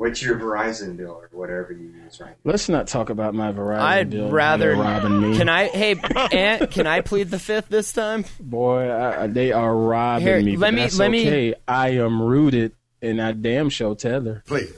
What's your Verizon bill or whatever you use right now? Let's not talk about my Verizon I'd deal. rather. They're robbing me. Can I? Hey, Ant, can I plead the fifth this time? Boy, I, I- they are robbing Here, me. let me- that's let me- okay. I am rooted, and I damn show tether. Please.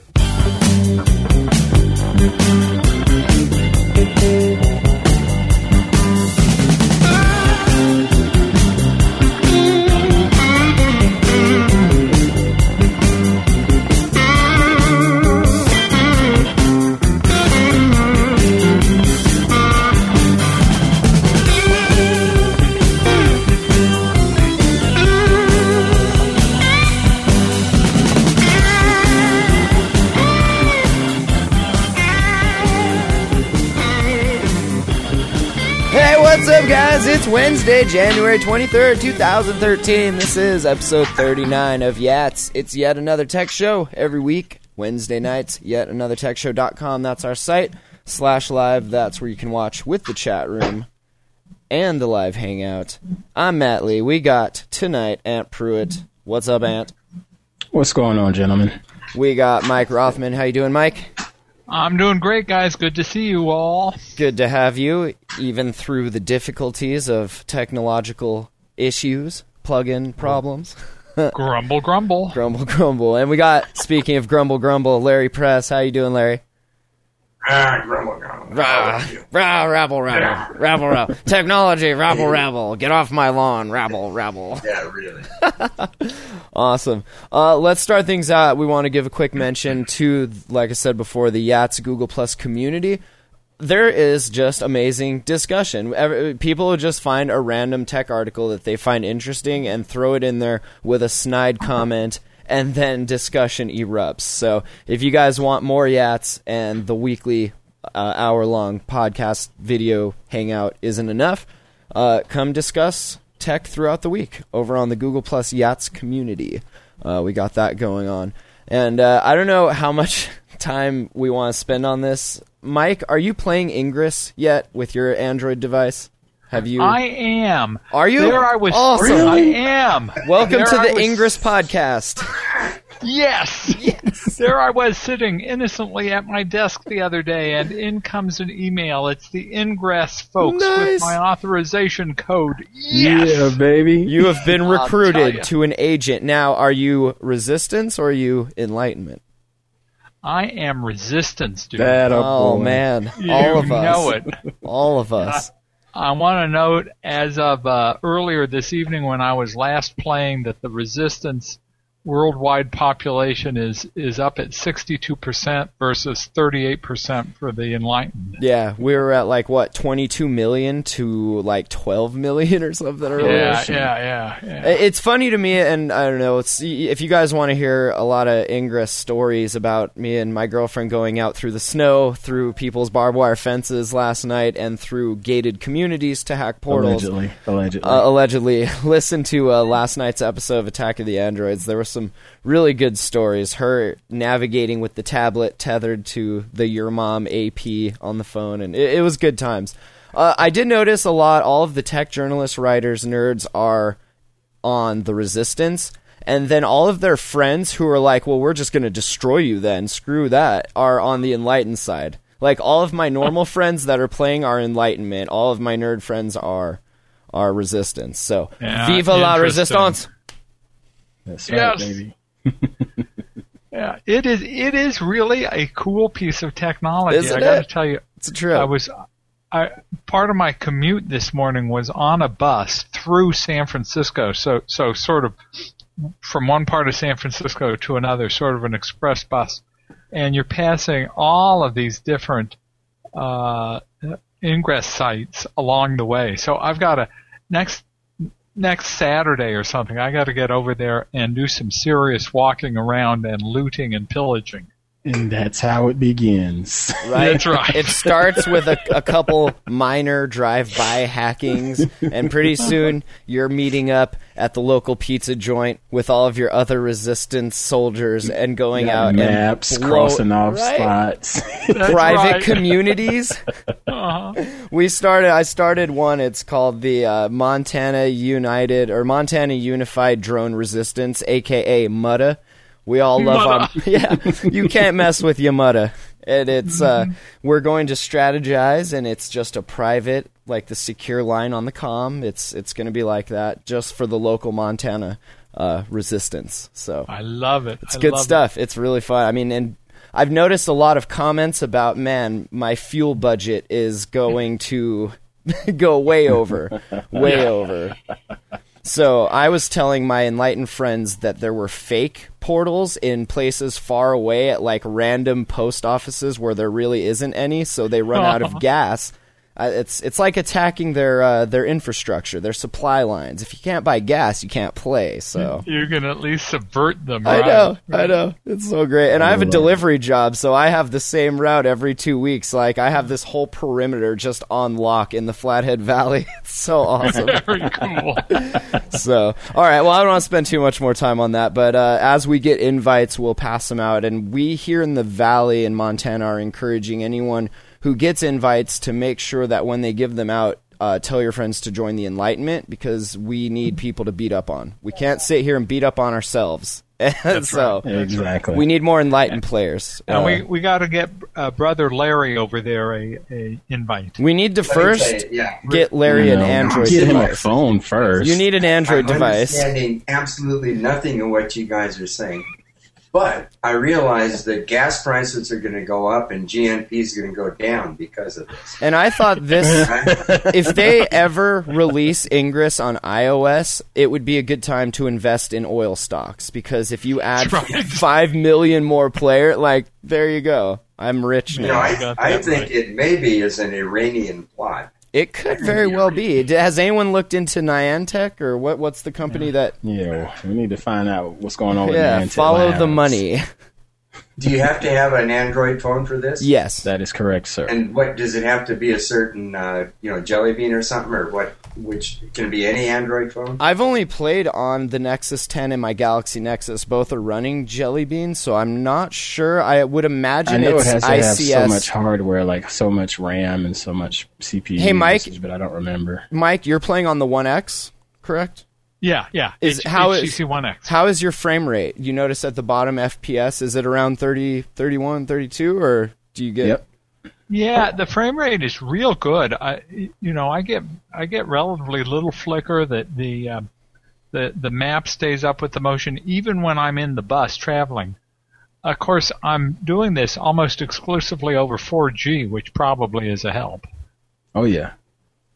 Wednesday, January 23rd, 2013. This is episode 39 of Yats. It's yet another tech show every week. Wednesday nights, yet another tech show.com. That's our site. Slash live, that's where you can watch with the chat room and the live hangout. I'm Matt Lee. We got tonight Ant Pruitt. What's up, Aunt? What's going on, gentlemen? We got Mike Rothman. How you doing, Mike? I'm doing great, guys. Good to see you all. Good to have you, even through the difficulties of technological issues, plug-in problems. grumble, grumble. Grumble, grumble, and we got. Speaking of grumble, grumble, Larry Press. How you doing, Larry? Ah, grumble, grumble. Rah, rah, rabble, rabble, rabble, rabble. Technology, rabble, rabble. Get off my lawn, rabble, rabble. Yeah, really. Awesome. Uh, let's start things out. We want to give a quick mention to, like I said before, the Yats Google Plus community. There is just amazing discussion. Every, people just find a random tech article that they find interesting and throw it in there with a snide comment, and then discussion erupts. So if you guys want more Yats and the weekly uh, hour long podcast video hangout isn't enough, uh, come discuss tech throughout the week over on the Google Plus Yats community. Uh, we got that going on. And uh, I don't know how much time we want to spend on this. Mike, are you playing Ingress yet with your Android device? Have you? I am. Are you? There I was. Awesome. I am. Welcome There to the was- Ingress podcast. Yes. Yes. There I was sitting innocently at my desk the other day, and in comes an email. It's the Ingress folks Nice. with my authorization code. Yes. Yeah, baby. You have been recruited to an agent. Now, are you Resistance or are you Enlightenment? I am resistance, dude. that Oh boy. man, you all of us. know it. All of us. I want to note, as of uh, earlier this evening when I was last playing, that the resistance worldwide population is is up at 62% versus 38% for the enlightened. Yeah, we were at like what, 22 million to like 12 million or something earlier. Yeah, yeah, yeah, yeah. It's funny to me, and I don't know. It's if you guys want to hear a lot of Ingress stories about me and my girlfriend going out through the snow, through people's barbed wire fences last night, and through gated communities to hack portals. Allegedly. Allegedly. Uh, allegedly, listen to uh, last night's episode of Attack of the Androids. There were some really good stories. Her navigating with the tablet tethered to the Your Mom AP on the phone, and it, it was good times. Uh, I did notice a lot. All of the tech journalists, writers, nerds are on the Resistance, and then all of their friends who are like, "Well, we're just going to destroy you." Then screw that. Are on the Enlightened side. Like all of my normal friends that are playing are Enlightenment. All of my nerd friends are are Resistance. So, Yeah, viva la. Resistance! That's right, yes. baby. Yeah, it is. It is really a cool piece of technology. Isn't I got to tell you, It's a trip. I was. I part of my commute this morning was on a bus through San Francisco. So so sort of from one part of San Francisco to another, sort of an express bus, and you're passing all of these different uh, ingress sites along the way. So I've got a next next Saturday or something. I got to get over there and do some serious walking around and looting and pillaging. And that's how it begins. right? That's right. It starts with a, a couple minor drive-by hackings, and pretty soon you're meeting up at the local pizza joint with all of your other resistance soldiers and going Got out maps, and blow- crossing off right? spots. Private right. communities. Uh-huh. we started. I started one. It's called the uh, Montana United or Montana Unified Drone Resistance, aka MUDA. We all love our yeah. You can't mess with Yamada, and it's uh, we're going to strategize, and it's just a private, like the secure line on the com. It's it's going to be like that, just for the local Montana uh, resistance. So I love it. it's I good love it. stuff. It's really fun. I mean, and I've noticed a lot of comments about, man, my fuel budget is going to go way over, way over. So I was telling my enlightened friends that there were fake portals in places far away at like random post offices where there really isn't any, so they run out of gas. Uh, it's it's like attacking their uh, their infrastructure, their supply lines. If you can't buy gas, you can't play. So You can at least subvert them. I right? know, I know. It's so great. And I have a love it. delivery job, so I have the same route every two weeks. Like I have this whole perimeter just on lock in the Flathead Valley. It's so awesome. Very cool. so, all right. Well, I don't want to spend too much more time on that, but uh, as we get invites, we'll pass them out. And we here in the Valley in Montana are encouraging anyone who gets invites to make sure that when they give them out, uh, tell your friends to join the Enlightenment because we need people to beat up on. We can't sit here and beat up on ourselves. And so Exactly. we need more enlightened players. and Uh, we we got to get uh, brother Larry over there a, a invite. we need to Let first tell you, yeah, get Larry You an Android Get him a phone first. You need an Android I'm device. understanding absolutely nothing of what you guys are saying. But I realize that gas prices are going to go up and GNP is going to go down because of this. And I thought this if they ever release Ingress on iOS, it would be a good time to invest in oil stocks because if you add right. five million more player, like there you go, I'm rich You now. know, I, I think right. it maybe is an Iranian plot. It could very well be. Has anyone looked into Niantic or what? What's the company that? Yeah, we need to find out what's going on with Yeah, Niantic follow the money. Do you have to have an Android phone for this? yes. That is correct, sir. And what does it have to be a certain, uh, you know, Jelly Bean or something, or what? Which can it be any Android phone? I've only played on the Nexus 10 and my Galaxy Nexus. Both are running Jelly Bean, so I'm not sure. I would I imagine know it has to ICS. have so much hardware, like so much RAM and so much CPU. Hey, Mike. usage, but I don't remember. Mike, you're playing on the One X, correct? Yeah, yeah. Is- H- how is- HTC One X? How is your frame rate? You notice at the bottom FPS, is it around 30, 31, 32, or do you get? Yep. Yeah, the frame rate is real good. I, you know, I get I get relatively little flicker. That the um, the the map stays up with the motion even when I'm in the bus traveling. Of course, I'm doing this almost exclusively over 4G, which probably is a help. Oh yeah.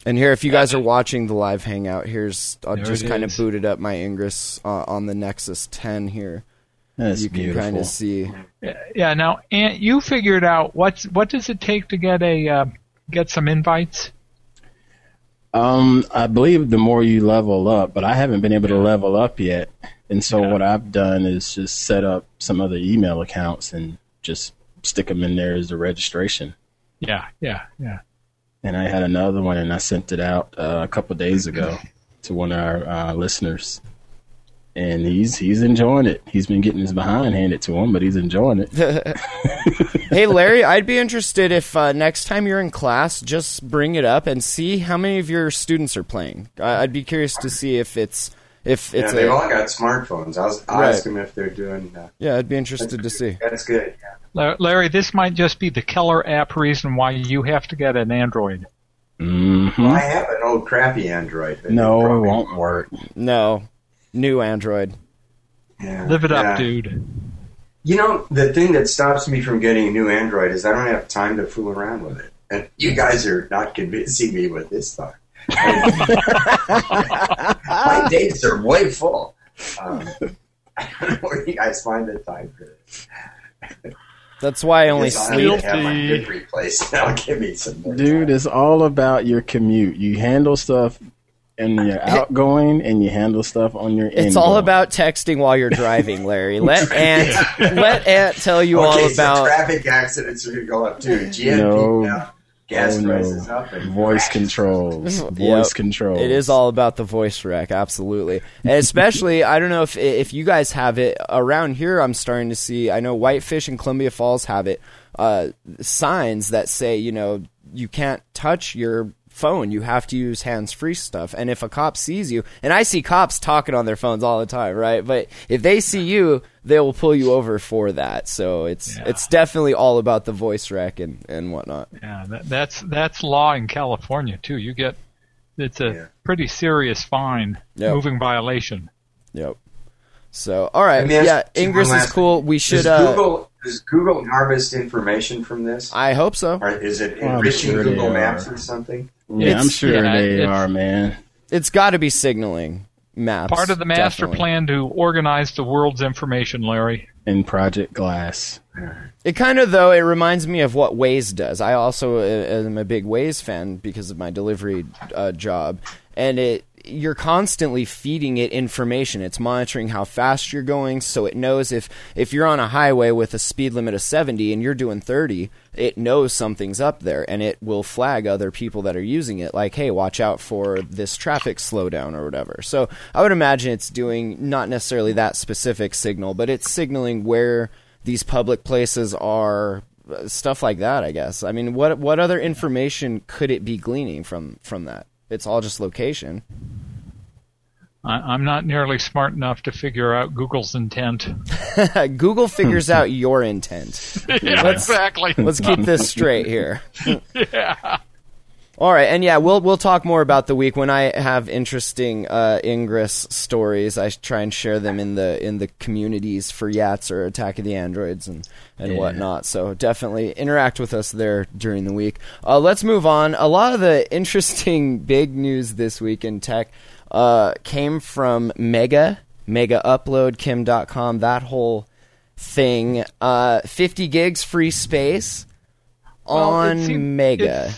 And here, if you guys are watching the live hangout, here's I'll There just kind of booted up my Ingress uh, on the Nexus 10 here. That's you can kind of see. Yeah. Now, Ant, you figured out what's what does it take to get a uh, get some invites? Um, I believe the more you level up, but I haven't been able to level up yet. And so Yeah. what I've done is just set up some other email accounts and just stick them in there as the registration. Yeah, yeah, yeah. And I had another one, and I sent it out uh, a couple days ago to one of our uh, listeners, and he's he's enjoying it. He's been getting his behind handed to him, but he's enjoying it. hey, Larry, I'd be interested if uh, next time you're in class, just bring it up and see how many of your students are playing. I- I'd be curious to see if it's if it's. Yeah, they've a all got smartphones. I'll, I'll Right. ask them if they're doing. Uh, yeah. I'd be interested to see. that's good. Yeah. La- Larry, this might just be the killer app reason why you have to get an Android. hmm Well, I have an old crappy Android. No, it won't work. No, new Android. Yeah, Live it yeah. up, dude. You know, the thing that stops me from getting a new Android is I don't have time to fool around with it. And you guys are not convincing me with this stuff. My days are way full. Um, I don't know where you guys find the time for this. That's why I only sleep. have to have my Guilty. hip replaced. That'll give me some more Dude, it's all about your commute. You handle stuff and you're outgoing, and you handle stuff on your. It's all ingoing. about texting while you're driving, Larry. Let Ant let Ant tell you all okay, about. so traffic accidents are going to go up too. GNP No. now, gas Oh, no. up, and voice crash. controls. Yep. Voice controls. It is all about the voice rec, absolutely. And especially, I don't know if if you guys have it around here. I'm starting to see. I know Whitefish and Columbia Falls have it. Uh, signs that say, you know, you can't touch your phone. You have to use hands free stuff. And if a cop sees you, and I see cops talking on their phones all the time, right? But if they see you, they will pull you over for that. So it's Yeah. it's definitely all about the voice rec and, and whatnot. Yeah, that, that's that's law in California too. You get it's a Yeah. pretty serious fine, Yep. moving violation. Yep. So all right, Let me ask yeah, Ingress is last cool. We should. Does Uh, Google does Google harvest information from this? I hope so. Or is it enriching sure Google. Maps or something? Yeah, I'm sure yeah, they are, man. It's got to be signaling maps. Part of the master definitely. plan to organize the world's information, Larry. In Project Glass. It kind of though it reminds me of what Waze does. I also uh, am a big Waze fan because of my delivery uh, job, and it you're constantly feeding it information. It's monitoring how fast you're going, so it knows if if you're on a highway with a speed limit of 70 and you're doing 30, it knows something's up there, and it will flag other people that are using it, like, hey, watch out for this traffic slowdown or whatever. So I would imagine it's doing not necessarily that specific signal, but it's signaling where these public places are uh, stuff like that i guess. I mean what what other information could it be gleaning from from that? It's all just location I, I'm not nearly smart enough to figure out Google's intent. google figures out your intent yeah, Let's- exactly. let's keep this straight here yeah. all right and yeah we'll we'll talk more about the week when i have interesting uh ingress stories i try and share them in the in the communities for yats or attack of the androids and and Yeah. whatnot so definitely interact with us there during the week uh, let's move on a lot of the interesting big news this week in tech uh, came from mega mega upload Kim Dotcom that whole thing uh, 50 gigs free space Well, on seem- mega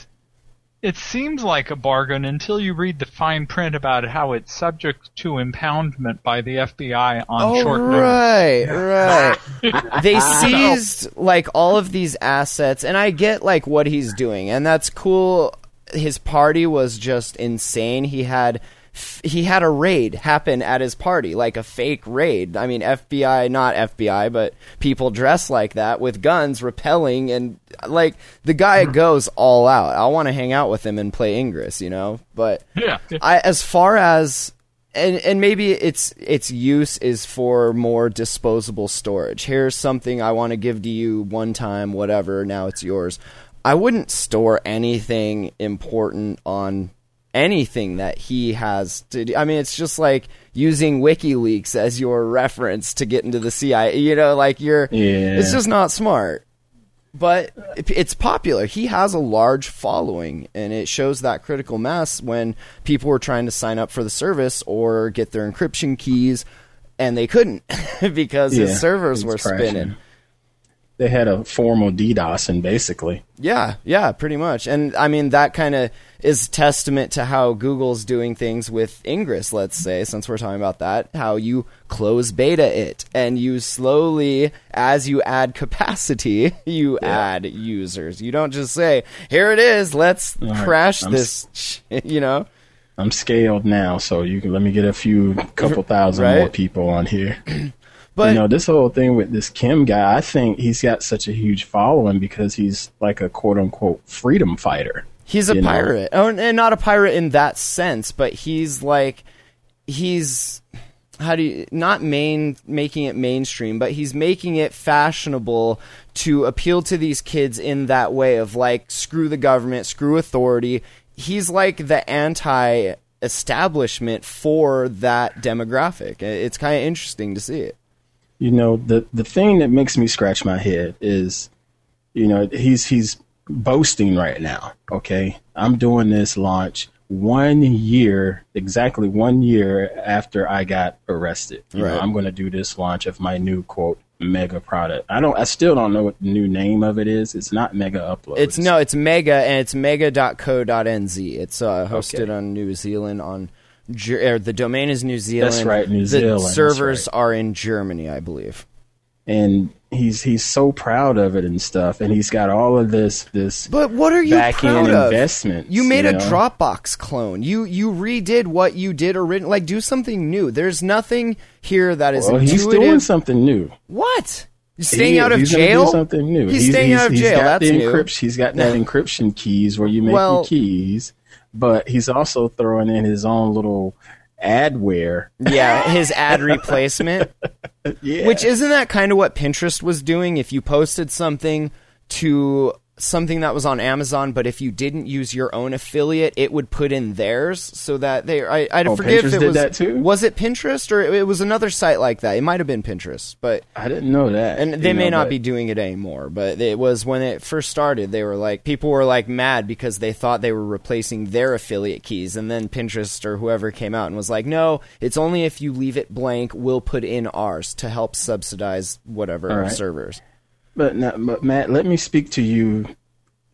It seems like a bargain until you read the fine print about how it's subject to impoundment by the FBI on Oh short notice. right, right. they seized like all of these assets, and I get like what he's doing, and that's cool. His party was just insane. He had he had a raid happen at his party, like a fake raid. I mean, FBI, not FBI, but people dressed like that with guns, repelling, and like the guy hmm. goes all out. I want to hang out with him and play Ingress, you know. But Yeah. I, as far as and and maybe its its use is for more disposable storage. Here's something I want to give to you one time, whatever. Now it's yours. I wouldn't store anything important on anything that he has to do. I mean, it's just like using WikiLeaks as your reference to get into the CIA. You know, like you're. Yeah. It's just not smart but it's popular. He has a large following, and it shows that critical mass when people were trying to sign up for the service or get their encryption keys, and they couldn't because Yeah, his servers were crashing. spinning. They had a formal DDoS, and basically, Yeah, yeah, pretty much. And I mean, that kind of is testament to how Google's doing things with Ingress, let's say, since we're talking about that, how you close beta it and you slowly, as you add capacity, you add users. You don't just say, here it is, let's right, crash I'm this, shit," you know? I'm scaled now, so you can let me get a few couple thousand Right. more people on here. But you know, this whole thing with this Kim guy, I think he's got such a huge following because he's like a quote unquote freedom fighter. He's a know? pirate. Oh, and not a pirate in that sense, but he's like he's how do you not main making it mainstream, but he's making it fashionable to appeal to these kids in that way of like screw the government, screw authority. He's like the anti establishment for that demographic. It's kind of interesting to see it. You know, the the thing that makes me scratch my head is, you know, he's he's boasting right now. Okay, I'm doing this launch one year, exactly one year after I got arrested. You know, Right. I'm going to do this launch of my new quote mega product. I don't. I still don't know what the new name of it is. It's not Mega Upload. It's no, it's mega and it's mega.co.nz. It's uh, hosted Okay. on New Zealand on Er, the domain is New Zealand. That's right, New the Zealand, that's servers right. are in Germany, I believe. and he's he's so proud of it and stuff, and he's got all of this this But what are you back proud end of? investments. You made you a? Dropbox clone. You you redid what you did originally. Like do something new. There's nothing here that is Well, he's doing something new. what? Staying He out of jail? something new. He's staying out of he's jail. Got That's the new. encryption. He's got that encryption keys where you make Well- your keys. But he's also throwing in his own little adware. Yeah, his ad replacement. Yeah. Which isn't that kind of what Pinterest was doing? If you posted something to something that was on Amazon, but if you didn't use your own affiliate, it would put in theirs so that they. I, I Oh, forget if it did was that too? Was it Pinterest or it was another site like that? It might have been Pinterest, but I didn't know that. and they may know, not but- be doing it anymore. But it was when it first started. They were like people were like mad because they thought they were replacing their affiliate keys, and then Pinterest or whoever came out and was like, "No, it's only if you leave it blank, we'll put in ours to help subsidize whatever our right. servers." But, now, but Matt, let me speak to you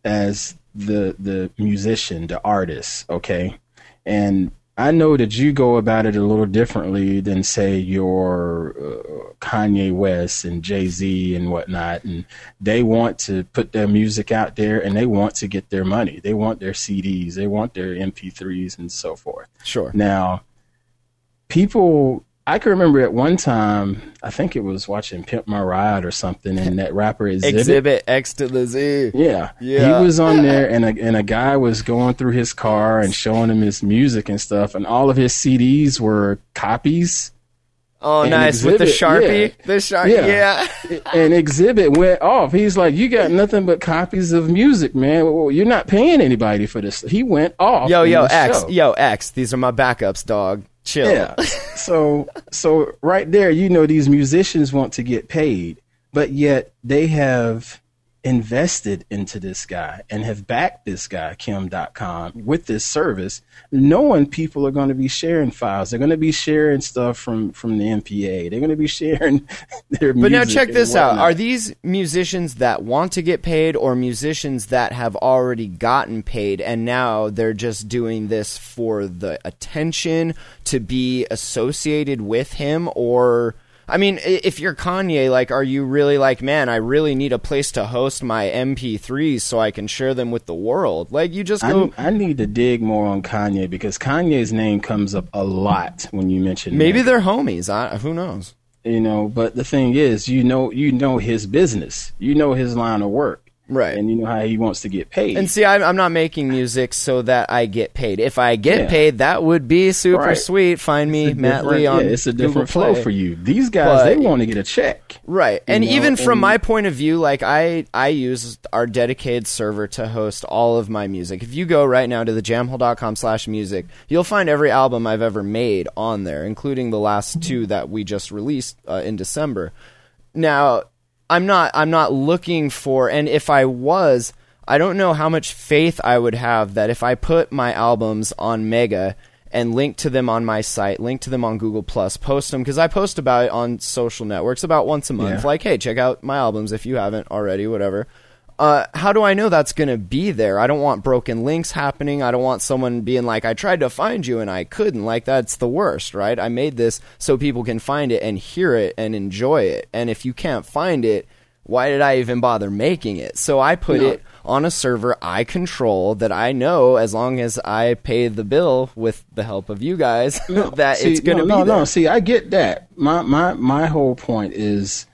as the the musician, the artist, okay? And I know that you go about it a little differently than say your uh, Kanye West and Jay Z and whatnot, and they want to put their music out there and they want to get their money. They want their CDs, they want their MP3s and so forth. Sure. Now, people, I can remember at one time, I think it was watching Pimp My Ride or something, and that rapper Xzibit. Xzibit X to the Z. Yeah. Yeah. He was on there, and a, and a guy was going through his car and showing him his music and stuff, and all of his CDs were copies. Oh, And nice with the sharpie. yeah. The sharpie. Yeah. Yeah. And Xzibit went off. He's like, "You got nothing but copies of music, man. Well, you're not paying anybody for this." He went off. Yo, yo, X, show. yo, X. These are my backups, dog. Chill. Yeah. so so right there, you know, these musicians want to get paid, but yet they have invested into this guy and have backed this guy, Kim Dotcom, with this service, knowing people are going to be sharing files. They're going to be sharing stuff from, from the MPA. They're going to be sharing their music. But now check this out. Are these musicians that want to get paid or musicians that have already gotten paid and now they're just doing this for the attention to be associated with him or I mean, if you're Kanye, like, are you really like, man, I really need a place to host my MP3s so I can share them with the world? Like, you just go. I, I need to dig more on Kanye because Kanye's name comes up a lot when you mention Maybe Megan. they're homies. I, who knows? you know but the thing is you know you know his business you know his line of work Right. and you know how he wants to get paid And see, I'm, I'm not making music so that I get paid. If I get Yeah. paid, that would be super Right. sweet. Find me, Matt Lee, on yeah, it's a Google different flow Play. for you these guys But- they want to get a check Right. And know, even from and- my point of view, like I I use our dedicated server to host all of my music. If you go right now to the jamhole.com slash music, you'll find every album I've ever made on there, including the last two that we just released uh, in December. Now, I'm not I'm not looking for and if I was, I don't know how much faith I would have that if I put my albums on Mega and link to them on my site, link to them on Google Plus, post them because I post about it on social networks about once a month. Yeah. Like, hey, check out my albums if you haven't already, whatever. Uh, how do I know that's going to be there? I don't want broken links happening. I don't want someone being like, I tried to find you and I couldn't. Like, that's the worst, right? I made this so people can find it and hear it and enjoy it. And if you can't find it, why did I even bother making it? So I put No. it on a server I control that I know as long as I pay the bill with the help of you guys that See, it's going to no, be no there. no see i get that my my my whole point is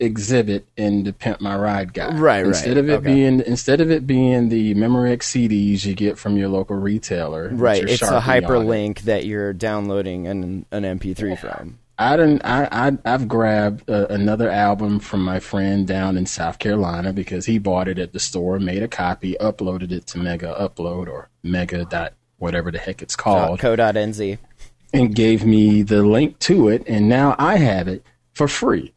Xzibit in the pimp my ride guy Right, right. instead of it Okay. being instead of it being the memorex cds you get from your local retailer Right, it's a hyperlink that you're downloading an, an MP3 from. I didn't. I, I I've grabbed uh, another album from my friend down in South Carolina because he bought it at the store, made a copy, uploaded it to Mega Upload or Mega dot whatever the heck it's called, Co.nz. and gave me the link to it, and now I have it for free.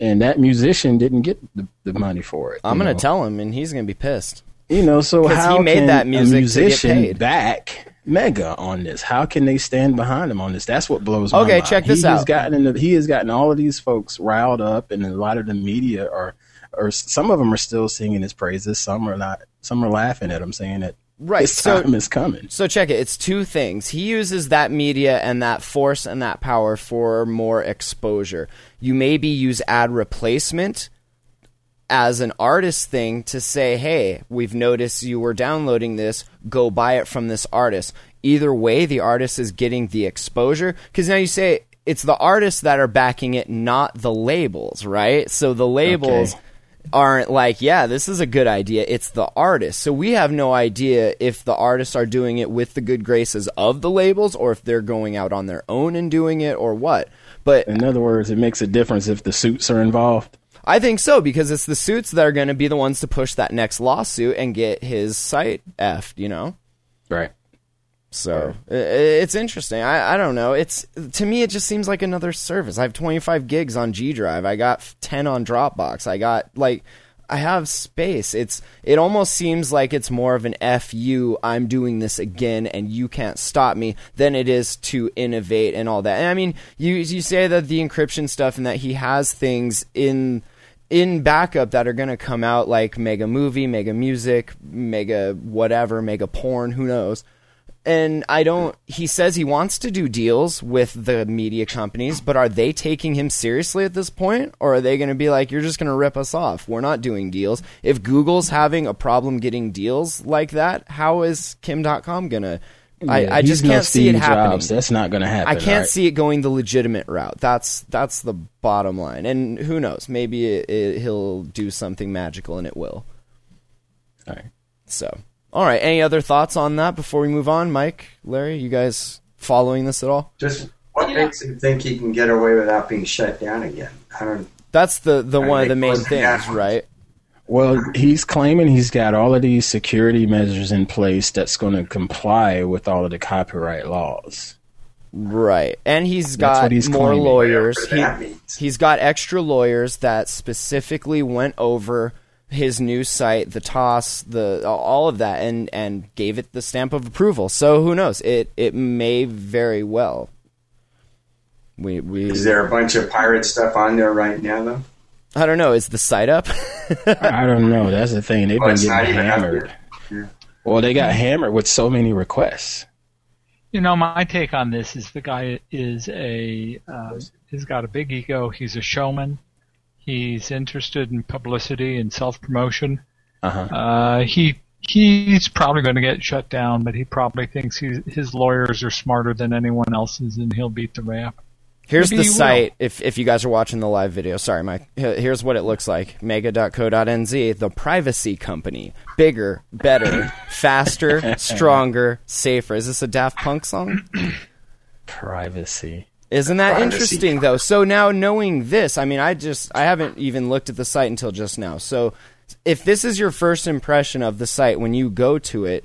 And that musician didn't get the, the money for it. I'm gonna know? tell him, and he's gonna be pissed. You know, so how he made can that music musician paid. back Mega on this? How can they stand behind him on this? That's what blows my Okay, mind. check this he Has out. gotten into, he has gotten all of these folks riled up, and a lot of the media are, or some of them are still singing his praises. Some are not. Some are laughing at him, saying that Right, his so- time is coming. So check it. It's two things. He uses that media and that force and that power for more exposure. You maybe use ad replacement as an artist thing to say, hey, we've noticed you were downloading this, go buy it from this artist. Either way, the artist is getting the exposure. Because now you say it's the artists that are backing it, not the labels, right? So the labels. aren't like, yeah, this is a good idea. It's the artist. So we have no idea if the artists are doing it with the good graces of the labels or if they're going out on their own and doing it or what. But In other words, it makes a difference if the suits are involved. I think so because it's the suits that are going to be the ones to push that next lawsuit and get his site effed, you know? Right. So i- i- it's interesting. I, I don't know. It's to me, it just seems like another service. I have 25 gigs on G Drive. I got 10 on Dropbox. I got like I have space. It's it almost seems like it's more of an f you. I'm doing this again, and you can't stop me. Than it is to innovate and all that. And I mean, you you say that the encryption stuff and that he has things in in backup that are going to come out like mega movie, mega music, mega whatever, mega porn, who knows. And I don't he says he wants to do deals with the media companies, but are they taking him seriously at this point or are they going to be like you're just going to rip us off? We're not doing deals. If Google's having a problem getting deals like that, how is Kim Dotcom going to I, Yeah, I he's just can't see it happening. Jobs. That's not going to happen. I can't right? see it going the legitimate route. That's that's the bottom line. And who knows? Maybe it, it, he'll do something magical, and it will. All right. So, all right. Any other thoughts on that before we move on, Mike, Larry? You guys following this at all? Just what makes him think he can get away without being shut down again? I don't. That's the the I one of the main most of the things, athletes- right? Well, he's claiming he's got all of these security measures in place that's going to comply with all of the copyright laws. Right. And he's That's got he's more claiming. lawyers. He, he's got extra lawyers that specifically went over his new site, the toss, the all of that, and and gave it the stamp of approval. So who knows? It it may very well. We we Is there a bunch of pirate stuff on there right now, though? I don't know. Is the site up? I don't know. That's the thing. They've Well, been getting hammered. Yeah. Well, they got hammered with so many requests. You know, my take on this is the guy is a uh, he's got a big ego. He's a showman. He's interested in publicity and self promotion. Uh-huh. Uh, he he's probably going to get shut down, but he probably thinks he's, his lawyers are smarter than anyone else's, and he'll beat the rap. Here's Maybe the he will. site. If if you guys are watching the live video, sorry, Mike. Here's what it looks like: mega.co.nz, the privacy company, bigger, better, faster, stronger, safer. Is this a Daft Punk song? Privacy. Isn't that interesting though? So now knowing this, I mean, I just I haven't even looked at the site until just now. So if this is your first impression of the site when you go to it,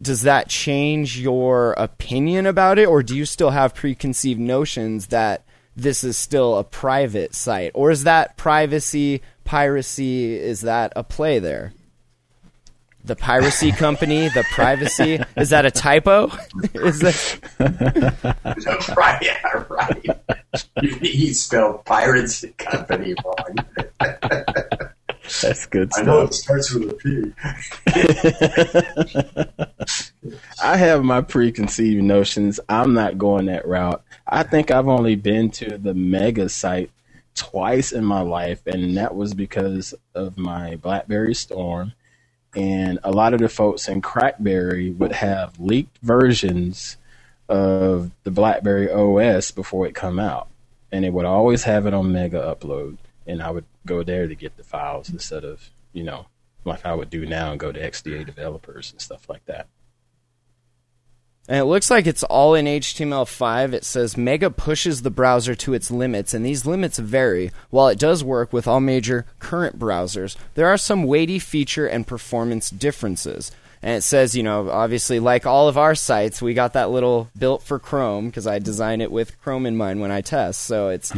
does that change your opinion about it or do you still have preconceived notions that this is still a private site or is that privacy piracy is that a play there? The piracy company, the privacy, is that a typo? is that right, yeah, right. he spelled pirates company wrong. That's good I know it starts with a P. I have my preconceived notions. I'm not going that route. I think I've only been to the mega site twice in my life, and that was because of my BlackBerry Storm. And a lot of the folks in Crackberry would have leaked versions of the BlackBerry OS before it come out, and it would always have it on Mega Upload, and I would go there to get the files instead of you know like I would do now and go to XDA developers and stuff like that. And it looks like it's all in HTML5. It says Mega pushes the browser to its limits, and these limits vary. While it does work with all major current browsers, there are some weighty feature and performance differences. And it says, you know, obviously, like all of our sites, we got that little built for Chrome because I design it with Chrome in mind when I test. So it's,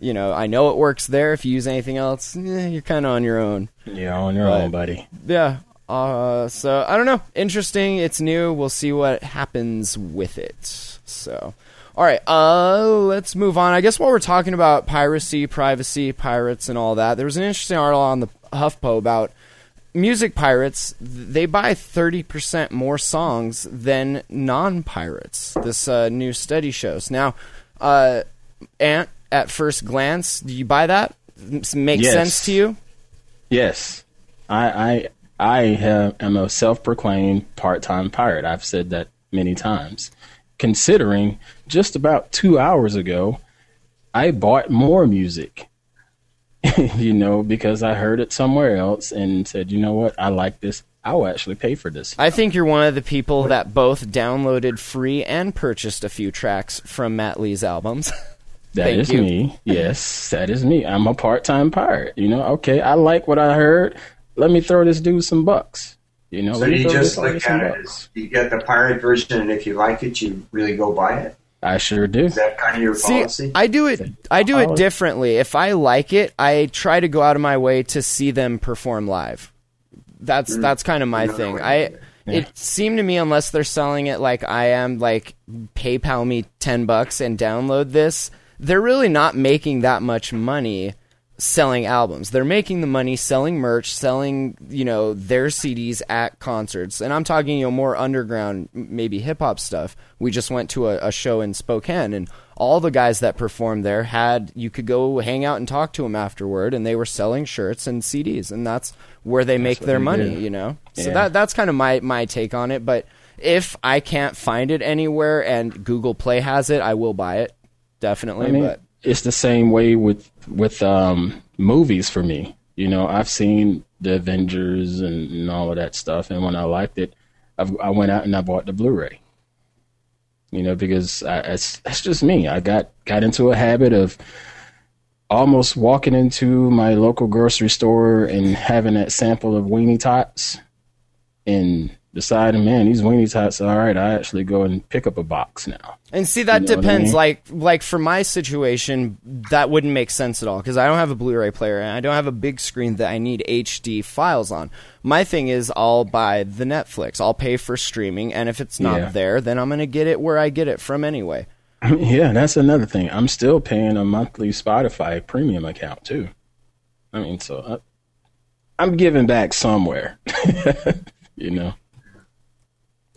you know, I know it works there. If you use anything else, eh, you're kind of on your own. You're on your Right. own, buddy. Yeah. Uh, so I don't know. Interesting. It's new. We'll see what happens with it. So, all right. Uh, let's move on. I guess while we're talking about piracy, privacy, pirates, and all that, there was an interesting article on the HuffPo about music pirates. They buy thirty percent more songs than non-pirates. This uh, new study shows. Now, uh, Ant, at first glance, do you buy that? Makes Yes. sense to you? Yes, I I I have, am a self-proclaimed part-time pirate. I've said that many times. Considering just about two hours ago, I bought more music you know, because I heard it somewhere else and said, you know what, I like this. I will actually pay for this. I think you're one of the people that both downloaded free and purchased a few tracks from Matt Lee's albums. That Thank you. me. Yes, that is me. I'm a part-time pirate. You know, okay, I like what I heard. Let me throw this dude some bucks. You know, So let me you throw just this look at it bucks. as you get the pirate version, and if you like it, you really go buy it. I sure do. Is that kind of your See, policy? I do it. I do it differently. If I like it, I try to go out of my way to see them perform live. That's mm. that's kind of my Another thing. way. I it seemed to me unless they're selling it like I am, like PayPal me ten bucks and download this, they're really not making that much money selling albums. They're making the money selling merch, selling, you know, their CDs at concerts. And I'm talking, you know, more underground, maybe hip hop stuff. We just went to a, a show in Spokane and all the guys that performed there had you could go hang out and talk to them afterward and they were selling shirts and CDs and that's where they make their they money, do. you know. So that that's kind of my my take on it, but if I can't find it anywhere and Google Play has it, I will buy it. Definitely, I mean, but it's the same way with with um, movies for me. You know, I've seen the Avengers and, and all of that stuff, and when I liked it, I've, I went out and I bought the Blu-ray. You know, because I, it's that's just me. I got got into a habit of almost walking into my local grocery store and having that sample of weenie tots, and deciding, man, these weenie tots, all right, I actually go and pick up a box now. And see, that You know what I depends. mean? Like, like for my situation, that wouldn't make sense at all because I don't have a Blu-ray player and I don't have a big screen that I need HD files on. My thing is, I'll buy the Netflix. I'll pay for streaming, and if it's not Yeah. there, then I'm gonna get it where I get it from anyway. Yeah, that's another thing. I'm still paying a monthly Spotify premium account too. I mean, so I, I'm giving back somewhere. you know,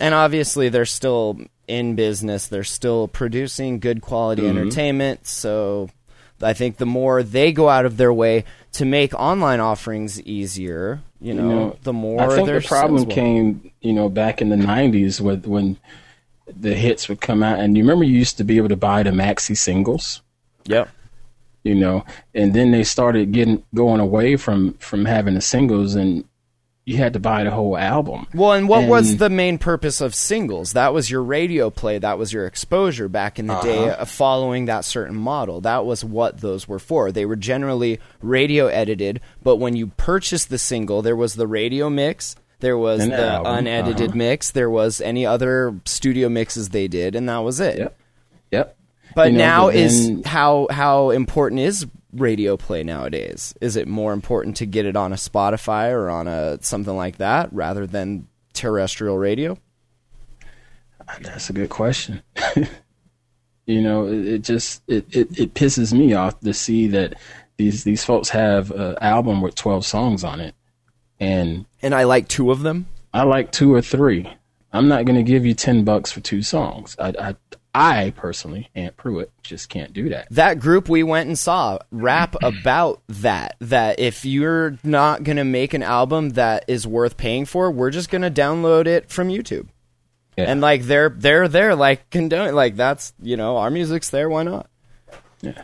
And obviously, they're still in business. They're still producing good quality Mm-hmm. entertainment. So, I think the more they go out of their way to make online offerings easier, you know, know, the more I think their the problem came, you know, back in the '90s with when the hits would come out, and you remember you used to be able to buy the maxi singles. Yep. you know and then they started getting going away from from having the singles and you had to buy the whole album Well, and what was the main purpose of singles? That was your radio play. That was your exposure back in the day Uh-huh. of following that certain model. That was what those were for. They were generally radio edited, but when you purchased the single, there was the radio mix, there was And the album, unedited uh-huh. mix, there was any other studio mixes they did, and that was it. yep yep But You know, now but is how how important is radio play nowadays? Is it more important to get it on a Spotify or on a something like that rather than terrestrial radio? that's a good question you know it, it just it, it it pisses me off to see that these these folks have an album with 12 songs on it and And I like two of them. i like two or three i'm not going to give you 10 bucks for two songs i i i personally ant pruitt just can't do that That group we went and saw rap about that. That if you're not gonna make an album that is worth paying for, we're just gonna download it from YouTube. Yeah. And like they're they're there like condone like that's you know our music's there why not Yeah.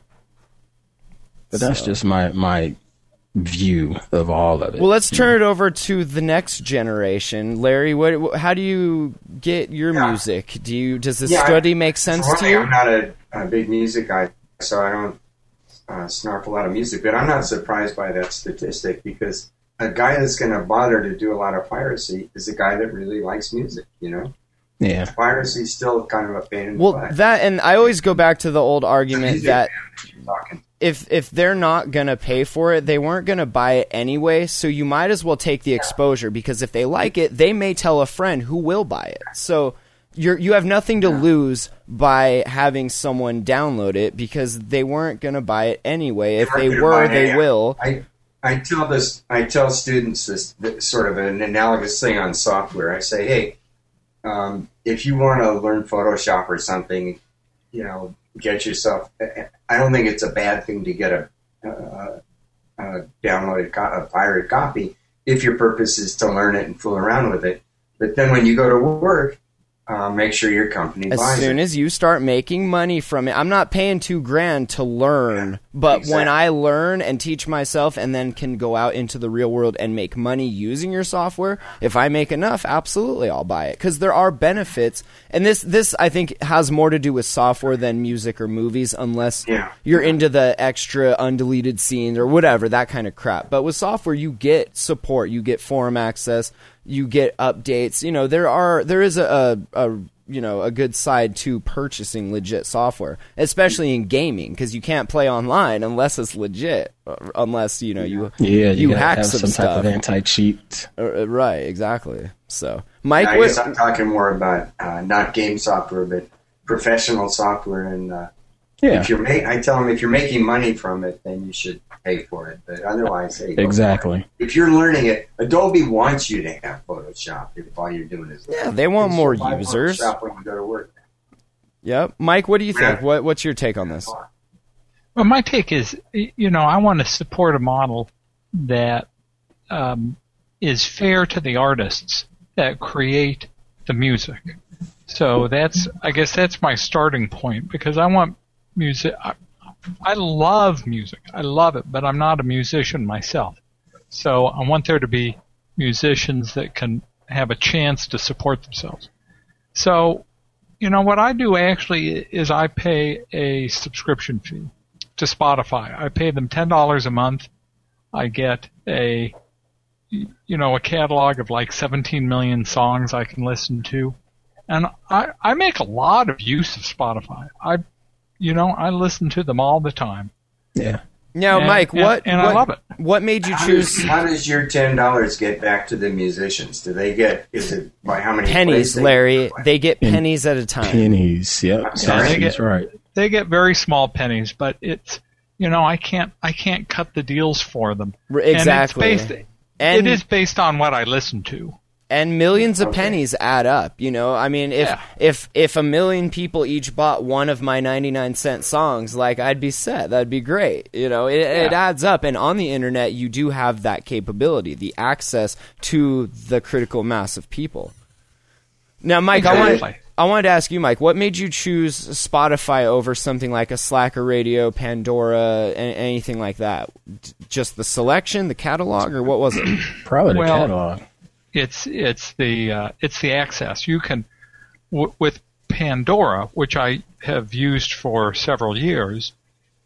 But that's just my my view of all of it. well let's turn it over to the next generation Larry what how do you get your Yeah. music do you does the Yeah, I- study make sense to you I'm not a, a big music guy, so I don't uh, snark a lot of music. But I'm not surprised by that statistic because a guy that's going to bother to do a lot of piracy is a guy that really likes music. You know, yeah, piracy's still kind of a pain in the well butt. that and I always go back to the old argument that fan, you're talking. If if they're not gonna pay for it, they weren't gonna buy it anyway. So you might as well take the exposure because if they like it, they may tell a friend who will buy it. So you're you have nothing to lose by having someone download it because they weren't gonna buy it anyway. If they were, it they will. I I tell this I tell students this, this sort of an analogous thing on software. I say, hey, um, if you want to learn Photoshop or something, you know, get yourself. I don't think it's a bad thing to get a, a, a downloaded a pirate copy if your purpose is to learn it and fool around with it. But then when you go to work, uh, make sure your company As buys soon it. as you start making money from it, I'm not paying two grand to learn But when I learn and teach myself and then can go out into the real world and make money using your software, if I make enough, absolutely I'll buy it cuz there are benefits. And this this I think has more to do with software than music or movies unless Yeah. you're into the extra undeleted scenes or whatever, that kind of crap. But with software you get support, you get forum access, you get updates. You know, there are there is a, a, a you know a good side to purchasing legit software, especially in gaming, because you can't play online unless it's legit, uh, unless you know you Yeah, you, you hack have some, some, type of anti-cheat. Uh, uh, right, exactly. So, Mike, I what, guess I'm talking more about uh, not game software, but professional software. And uh, Yeah, if you're ma- I tell them if you're making money from it, then you should pay for it. But otherwise, hey, go for exactly. If you're learning it, Adobe wants you to have Photoshop if all you're doing is Yeah, they want more buy users. Photoshop when you go to work. Yep, Mike, what do you think? Yeah. What what's your take on this? Well, my take is, you know, I want to support a model that um, is fair to the artists that create the music. So that's, I guess, that's my starting point because I want music. I, I love music. I love it, but I'm not a musician myself. So I want there to be musicians that can have a chance to support themselves. So, you know, what I do actually is I pay a subscription fee to Spotify. I pay them ten dollars a month. I get a you know a catalog of like 17 million songs I can listen to, and I I make a lot of use of Spotify. I you know I listen to them all the time. Yeah, Now, And- Mike, and- what and I what, love it. what made you How choose does, how does your ten dollars get back to the musicians? Do they get? Is it by how many pennies, they- Larry? They get In pennies at a time. pennies. Yep, sorry. that's, that's right. They get very small pennies, but it's you know I can't I can't cut the deals for them. Exactly. And it's based, And- it is based on what I listen to. And millions of Okay. pennies add up you know i mean if Yeah. if if a million people each bought one of my 99 cent songs like i'd be set that'd be great you know it, it adds up and on the internet you do have that capability the access to the critical mass of people now mike i want I wanted to ask you, Mike, what made you choose Spotify over something like a Slacker Radio, Pandora, a- anything like that? D- Just the selection, the catalog, or what was it? Probably the Well, catalog. It's it's the uh, it's the access you can w- with Pandora, which I have used for several years.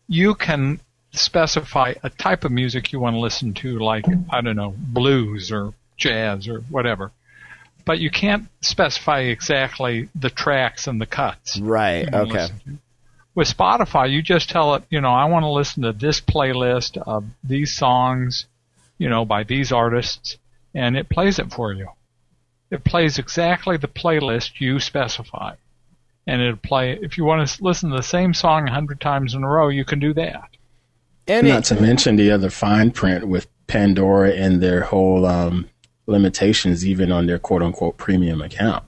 You can specify a type of music you want to listen to, like I don't know, blues or jazz or whatever. But you can't specify exactly the tracks and the cuts. right. Okay. With Spotify, you just tell it, you know, I want to listen to this playlist of these songs, you know, by these artists, and it plays it for you. It plays exactly the playlist you specify. And it'll play, if you want to listen to the same song a hundred times in a row, you can do that. And Not to mention the other fine print with Pandora and their whole um, limitations, even on their quote unquote premium account.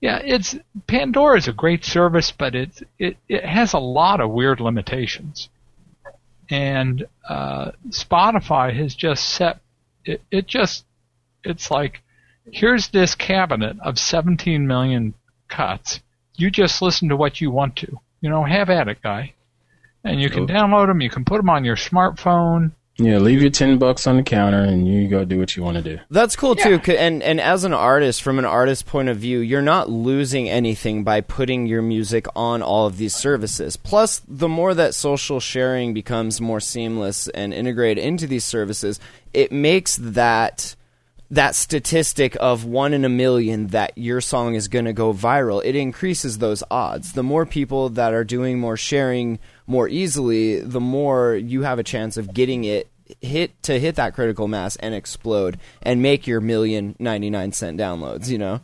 Yeah, it's Pandora is a great service, but it it it has a lot of weird limitations, and uh, Spotify has just set it. It just it's like here's this cabinet of 17 million cuts. You just listen to what you want to. You know, have at it, guy. And you can download them. You can put them on your smartphone. Yeah, leave your ten bucks on the counter and you go do what you want to do. That's cool too. 'ca- And and as an artist, from an artist point of view, you're not losing anything by putting your music on all of these services. Plus, the more that social sharing becomes more seamless and integrated into these services, it makes that that statistic of one in a million that your song is going to go viral, it increases those odds. The more people that are doing more sharing more easily, the more you have a chance of getting it hit to hit that critical mass and explode and make your million 99 cent downloads, you know?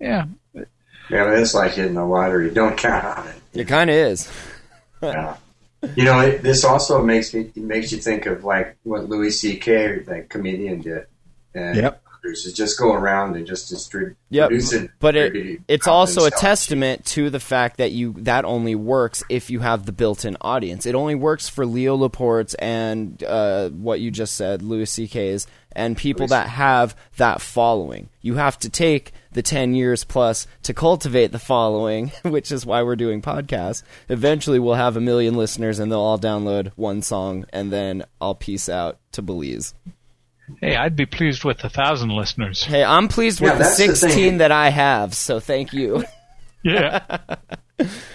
Yeah, Yeah, it's like hitting the lottery. Don't count on it. It kind of is. Yeah. You know, it, this also makes me it makes you think of like what Louis C.K. that comedian did. And Yep. producers just go around and just distribute, Yep, it. but it, it's also a testament to the fact that you that only works if you have the built-in audience. It only works for Leo Laporte's and uh, what you just said, Louis C.K.'s, and people that have that following. You have to take the ten years plus to cultivate the following, which is why we're doing podcasts. Eventually, we'll have a million listeners, and they'll all download one song, and then I'll peace out to Belize. Hey, I'd be pleased with a thousand listeners. Hey, I'm pleased Yeah, with the that's the 16 that I have, so thank you. Yeah.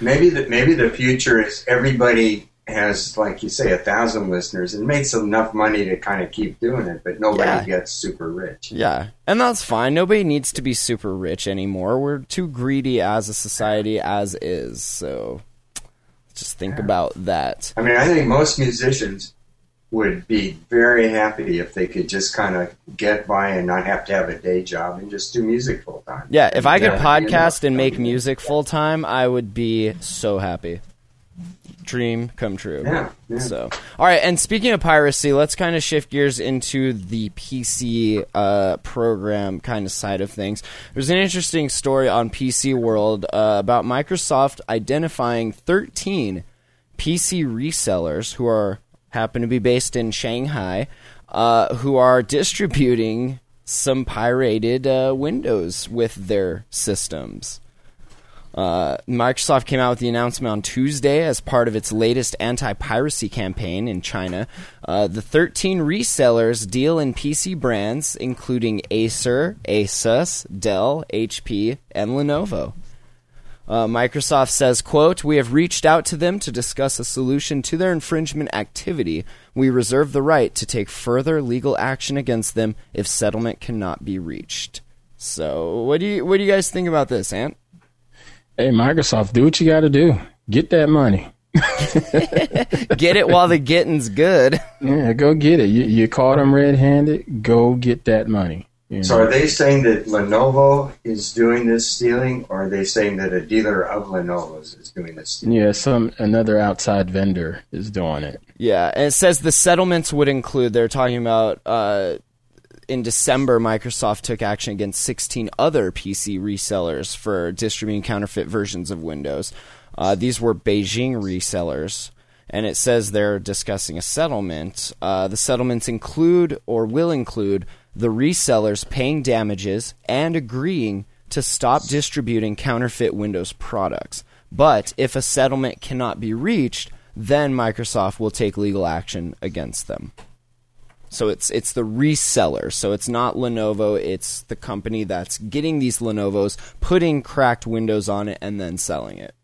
Maybe the maybe the future is everybody has, like you say, a thousand listeners and makes enough money to kind of keep doing it, but nobody Yeah. gets super rich. Yeah, and that's fine. Nobody needs to be super rich anymore. We're too greedy as a society as is. So just think about that. I mean, I think most musicians would be very happy if they could just kind of get by and not have to have a day job and just do music full time. Yeah, if I could Yeah, podcast you and make music full time, I would be so happy. Dream come true. Yeah, yeah. So, all right. And speaking of piracy, let's kind of shift gears into the PC uh, program kind of side of things. There's an interesting story on PC World uh, about Microsoft identifying 13 PC resellers who are happen to be based in Shanghai, uh, who are distributing some pirated uh, Windows with their systems. Uh, Microsoft came out with the announcement on Tuesday as part of its latest anti piracy campaign in China. Uh, the 13 resellers deal in PC brands including Acer, Asus, Dell, HP, and Lenovo. Uh, Microsoft says, quote, We have reached out to them to discuss a solution to their infringement activity. We reserve the right to take further legal action against them if settlement cannot be reached. So, what do you what do you guys think about this, Ant? Hey, Microsoft, do what you got to do. Get that money. Get it while the getting's good. Yeah, go get it. You, you caught them red-handed. Go get that money. you So are they saying that Lenovo is doing this stealing, or are they saying that a dealer of Lenovo's is doing this stealing? yeah, some another outside vendor is doing it. Yeah, and it says the settlements would include. They're talking about uh, in December, Microsoft took action against 16 other PC resellers for distributing counterfeit versions of Windows. Uh, these were Beijing resellers, and it says they're discussing a settlement. Uh, the settlements include or will include the resellers paying damages and agreeing to stop distributing counterfeit Windows products. But if a settlement cannot be reached, then Microsoft will take legal action against them. So it's it's the reseller. So it's not Lenovo. It's the company that's getting these Lenovo's, putting cracked Windows on it, and then selling it.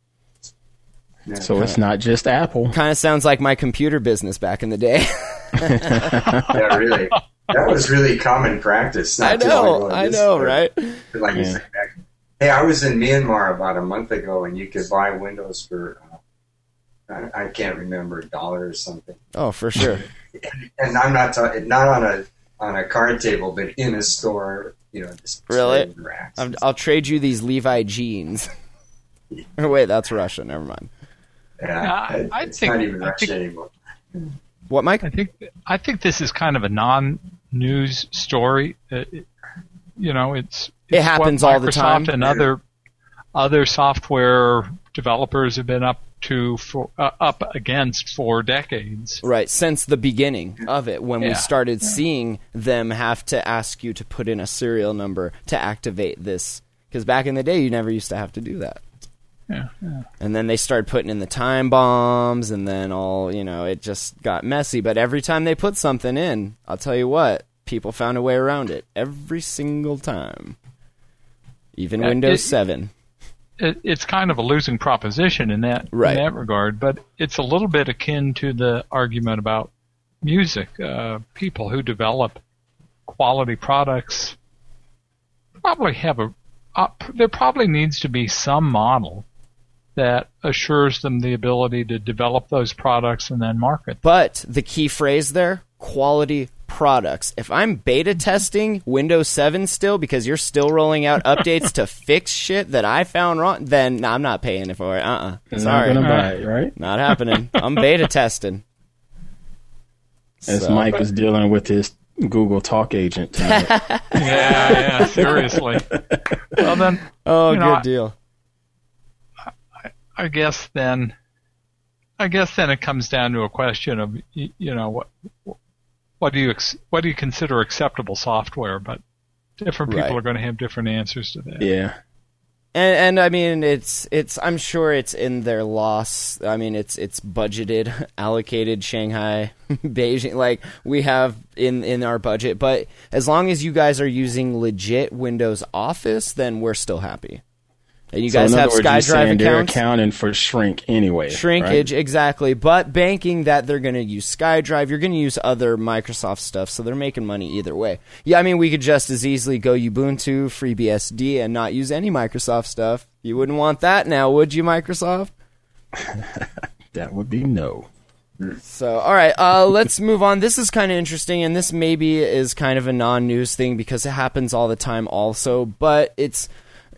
So it's not just Apple. Kind of sounds like my computer business back in the day. Yeah, really. That was really common practice. Not I know. I This- know, right? Like you Yeah. said back. Hey, I was in Myanmar about a month ago, and you could buy Windows for uh, I, I can't remember a dollar or something. Oh, for sure. And I'm not talking not on a on a card table, but in a store. You know, just Really? racks. I'm, I'll trade you these Levi jeans. or wait, that's Russia. Never mind. yeah, I- I it's think- not even I Russia think- anymore. What, Mike? I think I think this is kind of a non-news story. Uh, it- you know, it's, It happens all the time. Microsoft and other other software developers have been up to for uh, up against for decades. Right, since the beginning of it, when we Yeah. started seeing them have to ask you to put in a serial number to activate this. Because back in the day, you never used to have to do that. Yeah, yeah. And then they started putting in the time bombs, and then all, you know, it just got messy. But every time they put something in, I'll tell you what, people found a way around it. Every single time. Even Yeah, Windows it- 7. It, it's kind of a losing proposition in that Right. in that regard, but it's a little bit akin to the argument about music. Uh, people who develop quality products probably have a. Uh, there probably needs to be some model that assures them the ability to develop those products and then market. But the key phrase there quality products. If I'm beta testing Windows 7 still because you're still rolling out updates to fix shit that I found wrong, then nah, I'm not paying for it. Uh uh Not Sorry. gonna buy it, right? Not happening. I'm beta testing. As So- Mike was dealing with his Google Talk agent tonight. yeah, yeah, seriously. Well then, Oh, good know, deal. I guess then, I guess then it comes down to a question of you know what what do you ex- what do you consider acceptable software? But different people Right. are going to have different answers to that. yeah. And, and I mean, it's it's. I'm sure it's in their loss. I mean, it's it's budgeted, allocated. Shanghai, Beijing, like we have in in our budget. But as long as you guys are using legit Windows Office, then we're still happy. And you So guys have other words, you're SkyDrive saying they're accounting for shrink anyway. Shrinkage, right? exactly. But banking that they're going to use SkyDrive, you're going to use other Microsoft stuff, so they're making money either way. Yeah, I mean, we could just as easily go Ubuntu, FreeBSD, and not use any Microsoft stuff. You wouldn't want that now, would you, Microsoft? That would be no. So, all right, uh, let's move on. This is kind of interesting, and this maybe is kind of a non-news thing because it happens all the time, also. But it's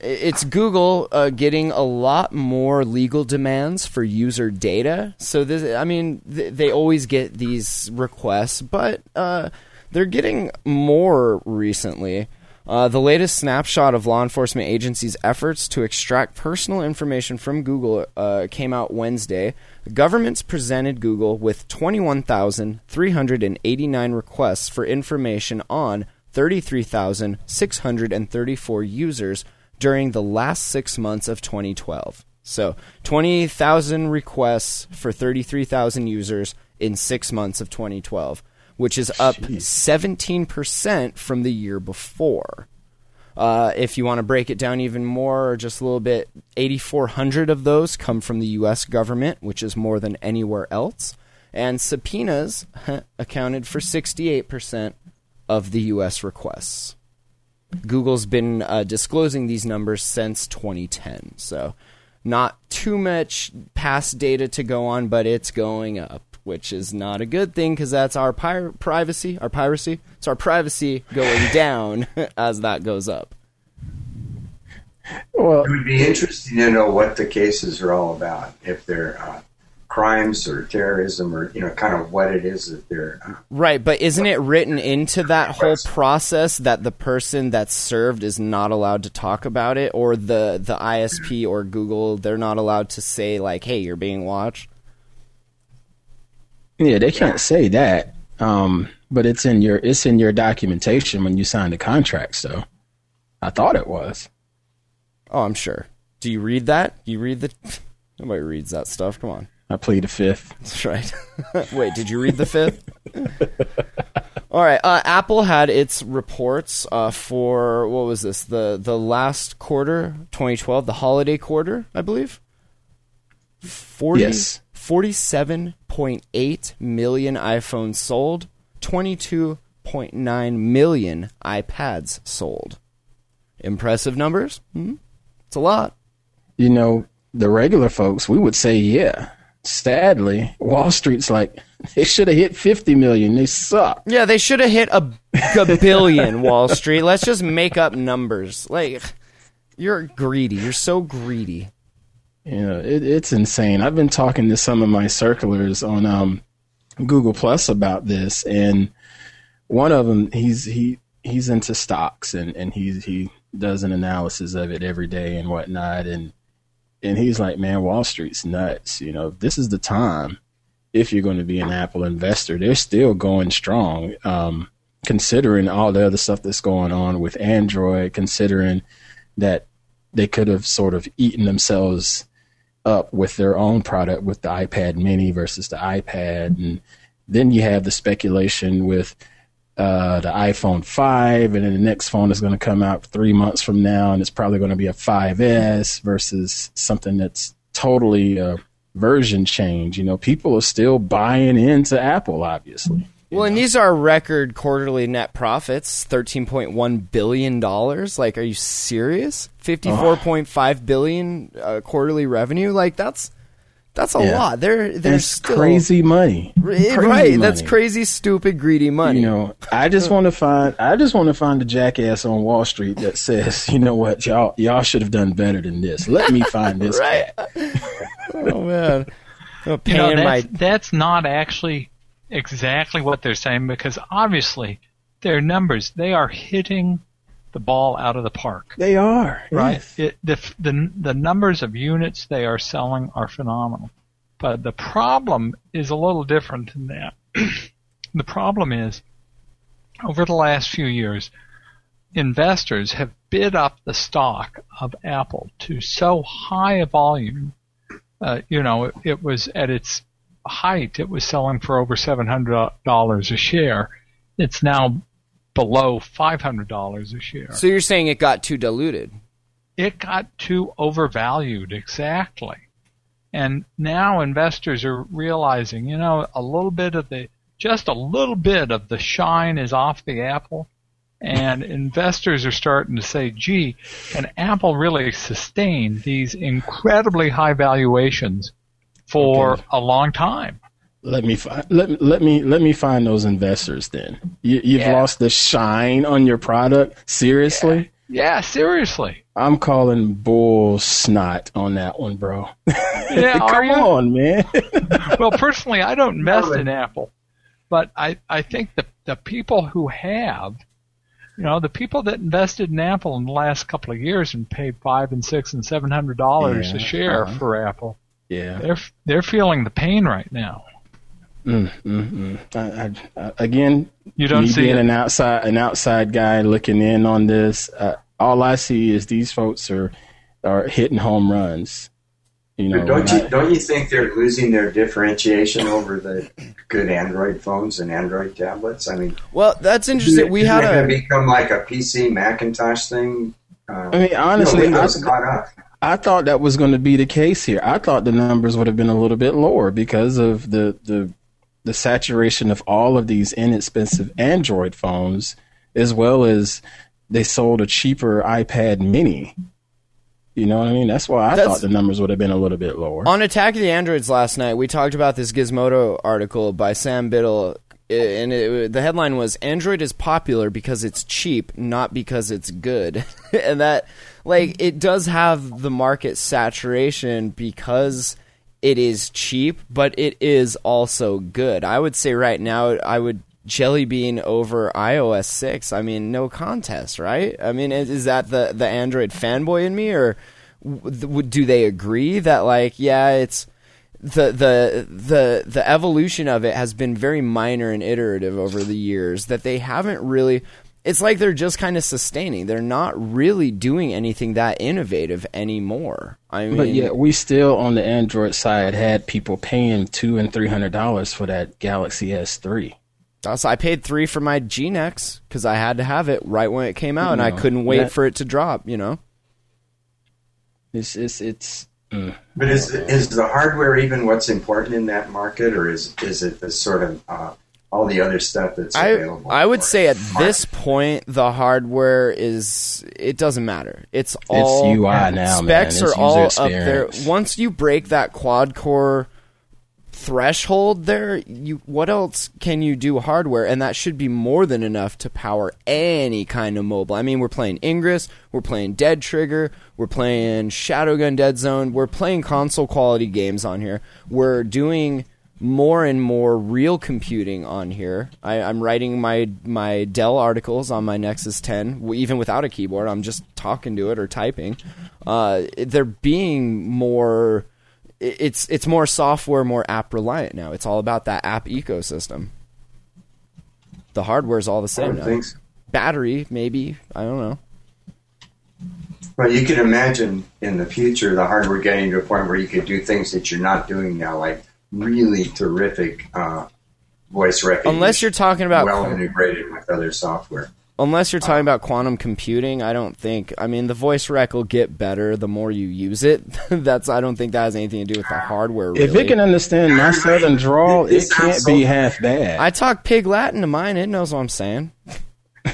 it's Google uh, getting a lot more legal demands for user data. So this, I mean, th- they always get these requests, but uh, they're getting more recently. Uh, the latest snapshot of law enforcement agencies' efforts to extract personal information from Google uh, came out Wednesday. The government's presented Google with 21,389 requests for information on 33,634 users during the last six months of 2012. So, 20,000 requests for 33,000 users in six months of 2012, which is up 17% from the year before. Uh, if you want to break it down even more, or just a little bit, 8,400 of those come from the U.S. government, which is more than anywhere else. And subpoenas accounted for 68% of the U.S. requests. Google's been uh, disclosing these numbers since 2010, so not too much past data to go on, but it's going up, which is not a good thing because that's our pir- privacy, our piracy. It's our privacy going down as that goes up. Well, It would be interesting to know what the cases are all about. If they're uh, crimes or terrorism, or you know, kind of what it is that they're. Uh, Right, but isn't it written into that whole process that the person that's served is not allowed to talk about it, or the the ISP or Google they're not allowed to say like, "Hey, you're being watched." yeah, they can't say that. Um, but it's in your it's in your documentation when you sign the contract. So I thought it was. Oh, I'm sure. Do you read that? Do you read the? Nobody reads that stuff. Come on. I plead a fifth. That's right. Wait, did you read the fifth? All right. Uh, Apple had its reports uh, for what was this? The the last quarter, 2012, the holiday quarter, I believe. 40, Yes. 47.8 million iPhones sold, 22.9 million iPads sold. Impressive numbers. Hmm? It's a lot. You know, the regular folks, we would say, yeah. Sadly, Wall Street's like they should have hit fifty million. They suck. Yeah, they should have hit a, a billion Wall Street. Let's just make up numbers. Like, you're greedy. You're so greedy. You know, it, it's insane. I've been talking to some of my circulars on um, Google Plus about this, and one of them, he's he he's into stocks, and and he's he does an analysis of it every day and whatnot, and and he's like, man, Wall Street's nuts. You know, this is the time if you're going to be an Apple investor. They're still going strong, um, considering all the other stuff that's going on with Android, considering that they could have sort of eaten themselves up with their own product with the iPad mini versus the iPad. And then you have the speculation with uh, the iPhone 5, and then the next phone is going to come out three months from now, and it's probably going to be a 5S versus something that's totally a version change. You know, people are still buying into Apple, obviously. Well, and these are record quarterly net profits, thirteen point one billion dollars. Like, are you serious? Fifty-four point five billion uh, quarterly revenue. Like, that's that's a Yeah. lot. They're they're That's still crazy money. Crazy right. That's crazy, stupid, greedy money. You know, I just want to find. I just want to find a jackass on Wall Street that says, you know what, y'all, y'all should have done better than this. Let me find this Right. cat. oh man, You paying know, that's, my that's not actually exactly what they're saying because obviously their numbers, they are hitting the ball out of the park. They are Right. yes. It, the, the the numbers of units they are selling are phenomenal, but the problem is a little different than that. the problem is, over the last few years, investors have bid up the stock of Apple to so high a volume. Uh, you know, it, it was at its height, it was selling for over seven hundred dollars a share. It's now below five hundred dollars a share So you're saying it got too diluted? it got too overvalued exactly and now investors are realizing you know a little bit of the just a little bit of the shine is off the apple and investors are starting to say gee can apple really sustain these incredibly high valuations for Okay. a long time Let me find let let me let me find those investors. Then you, you've Yeah. lost the shine on your product. Seriously, yeah seriously I'm calling bull snot on that one, bro. yeah Come on, man. well, personally, I don't invest in Apple, but I, I think the the people who have, you know, the people that invested in Apple in the last couple of years and paid five and six and seven hundred dollars Yeah, a share uh-huh. for Apple, yeah. they're they're feeling the pain right now. Mm, mm, mm. I, I, I, again, You don't me see being it. an outside an outside guy looking in on this, uh, all I see is these folks are are hitting home runs. You know, don't you I- don't you think they're losing their differentiation over the good Android phones and Android tablets? I mean, Well, that's interesting. We isn't had gonna a become like a PC Macintosh thing. Uh, I mean, honestly, you know, I- caught up. I thought that was going to be the case here. I thought the numbers would have been a little bit lower because of the the the saturation of all of these inexpensive Android phones, as well as they sold a cheaper iPad Mini. You know what I mean? That's why I That's- thought the numbers would have been a little bit lower. On Attack of the Androids last night, we talked about this Gizmodo article by Sam Biddle, and it, the headline was "Android is popular because it's cheap, not because it's good," and that, like, it does have the market saturation because it is cheap, but it is also good. I would say right now, I would Jelly Bean over iOS six. I mean, no contest, right? I mean, is, is that the the Android fanboy in me, or do they agree that like, yeah, it's the the the the evolution of it has been very minor and iterative over the years that they haven't really it's like they're just kind of sustaining they're not really doing anything that innovative anymore i mean but yet, we still on the Android side had people paying two and three hundred dollars for that Galaxy S3. also, i paid three for my gnex because i had to have it right when it came out and i couldn't wait that- for it to drop you know It's it's it's. mm. But is is the hardware even what's important in that market, or is is it the sort of uh, all the other stuff that's I available? I would say at it? this point the hardware is it doesn't matter. It's all UI now, specs It's are all user up there. Once you break that quad core threshold there, you what else can you do hardware and that should be more than enough to power any kind of mobile. I mean, we're playing Ingress, we're playing Dead Trigger, we're playing Shadowgun Dead Zone, we're playing console quality games on here. We're doing more and more real computing on here. I, I'm writing my my Dell articles on my Nexus 10, even without a keyboard. I'm just talking to it or typing. Uh, they're being more. It's it's more software, more app reliant now. It's all about that app ecosystem. The hardware is all the same now. so. Battery, maybe I don't know. Well, you can imagine in the future the hardware getting to a point where you could do things that you're not doing now, like really terrific uh, voice recognition. Unless you're talking about well integrated with other software. Unless you're talking about quantum computing, I don't think. I mean, the voice rec will get better the more you use it. That's. I don't think that has anything to do with the hardware. Really. If it can understand my southern drawl, It it can't sounds be so- half bad. I talk pig Latin to mine. It knows what I'm saying.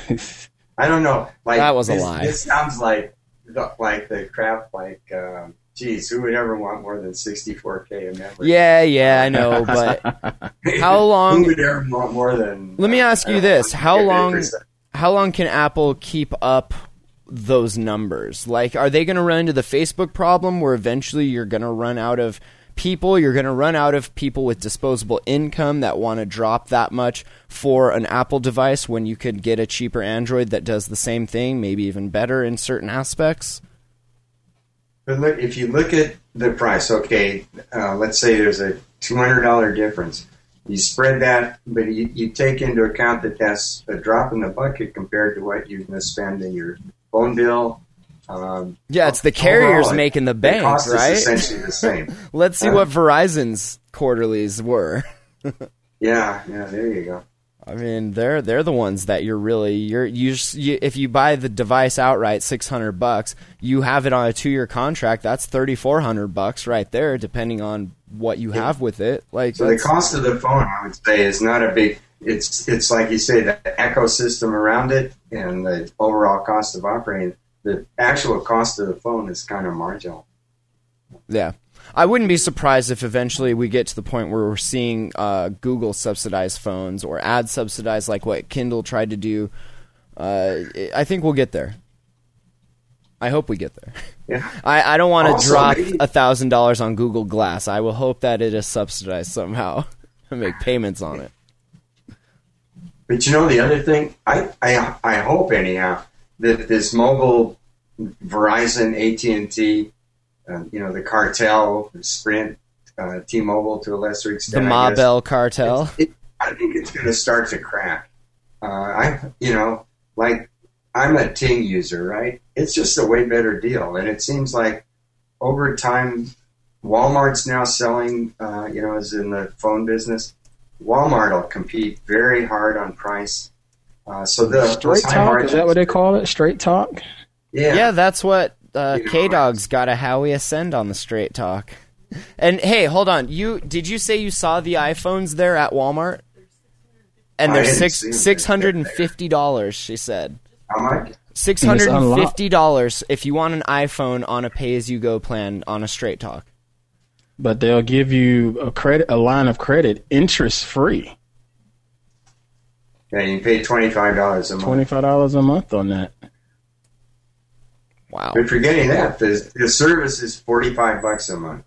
I don't know. Like That was a this, lie. This sounds like the, like the crap. Like, um, geez, who would ever want more than 64k of memory? Yeah, yeah, I know. But how long- Who would ever want more than? Let me uh, ask I you this: How long? How long can Apple keep up those numbers? Like, are they going to run into the Facebook problem where eventually you're going to run out of people. You're going to run out of people with disposable income that want to drop that much for an Apple device when you could get a cheaper Android that does the same thing, maybe even better in certain aspects. But look, if you look at the price, okay, uh, let's say there's a two hundred dollar difference. You spread that, but you, you take into account that that's a drop in the bucket compared to what you're going to spend in your phone bill. Um, Yeah, it's the carriers making the the bank, cost right? is essentially the same. Let's see Uh, what Verizon's quarterlies were. yeah, yeah, there you go. I mean, they're they're the ones that you're really you're you, just- you if you buy the device outright, six hundred bucks, you have it on a two year contract. That's thirty four hundred bucks right there, depending on what you have with it. Like, So the cost of the phone, I would say, is not a big. It's it's like you say the ecosystem around it and the overall cost of operating. The actual cost of the phone is kind of marginal. yeah. I wouldn't be surprised if eventually we get to the point where we're seeing uh, Google subsidized phones or ad subsidized, like what Kindle tried to do. Uh, I think we'll get there. I hope we get there. Yeah. I, I don't want to Also, drop a thousand dollars on Google Glass. I will hope that it is subsidized somehow and make payments on it. But you know the other thing, I I, I hope anyhow that this mobile Verizon, AT and T, uh, you know the cartel, Sprint, uh, T-Mobile to a lesser extent. The Ma Bell cartel. It, I think it's going to start to crack. Uh, I, you know, like I'm a Ting user, right? It's just a way better deal, and it seems like over time, Walmart's now selling, uh, you know, is in the phone business. Walmart will compete very hard on price. Uh, so the Straight talk? margins- Is that what they call it? Straight talk? Yeah, Yeah, that's what uh, K Dog's got a Huawei Ascend on the straight talk. And hey, hold on. You did you say you saw the iPhones there at Walmart? And they're six six hundred and fifty dollars. She said How much? six hundred and fifty dollars if you want an iPhone on a pay as you go plan on a straight talk. But they'll give you a credit, a line of credit, interest free, Yeah, you pay twenty five dollars a month. twenty five dollars a month on that. Wow. But forgetting that, the the service is forty five bucks a month.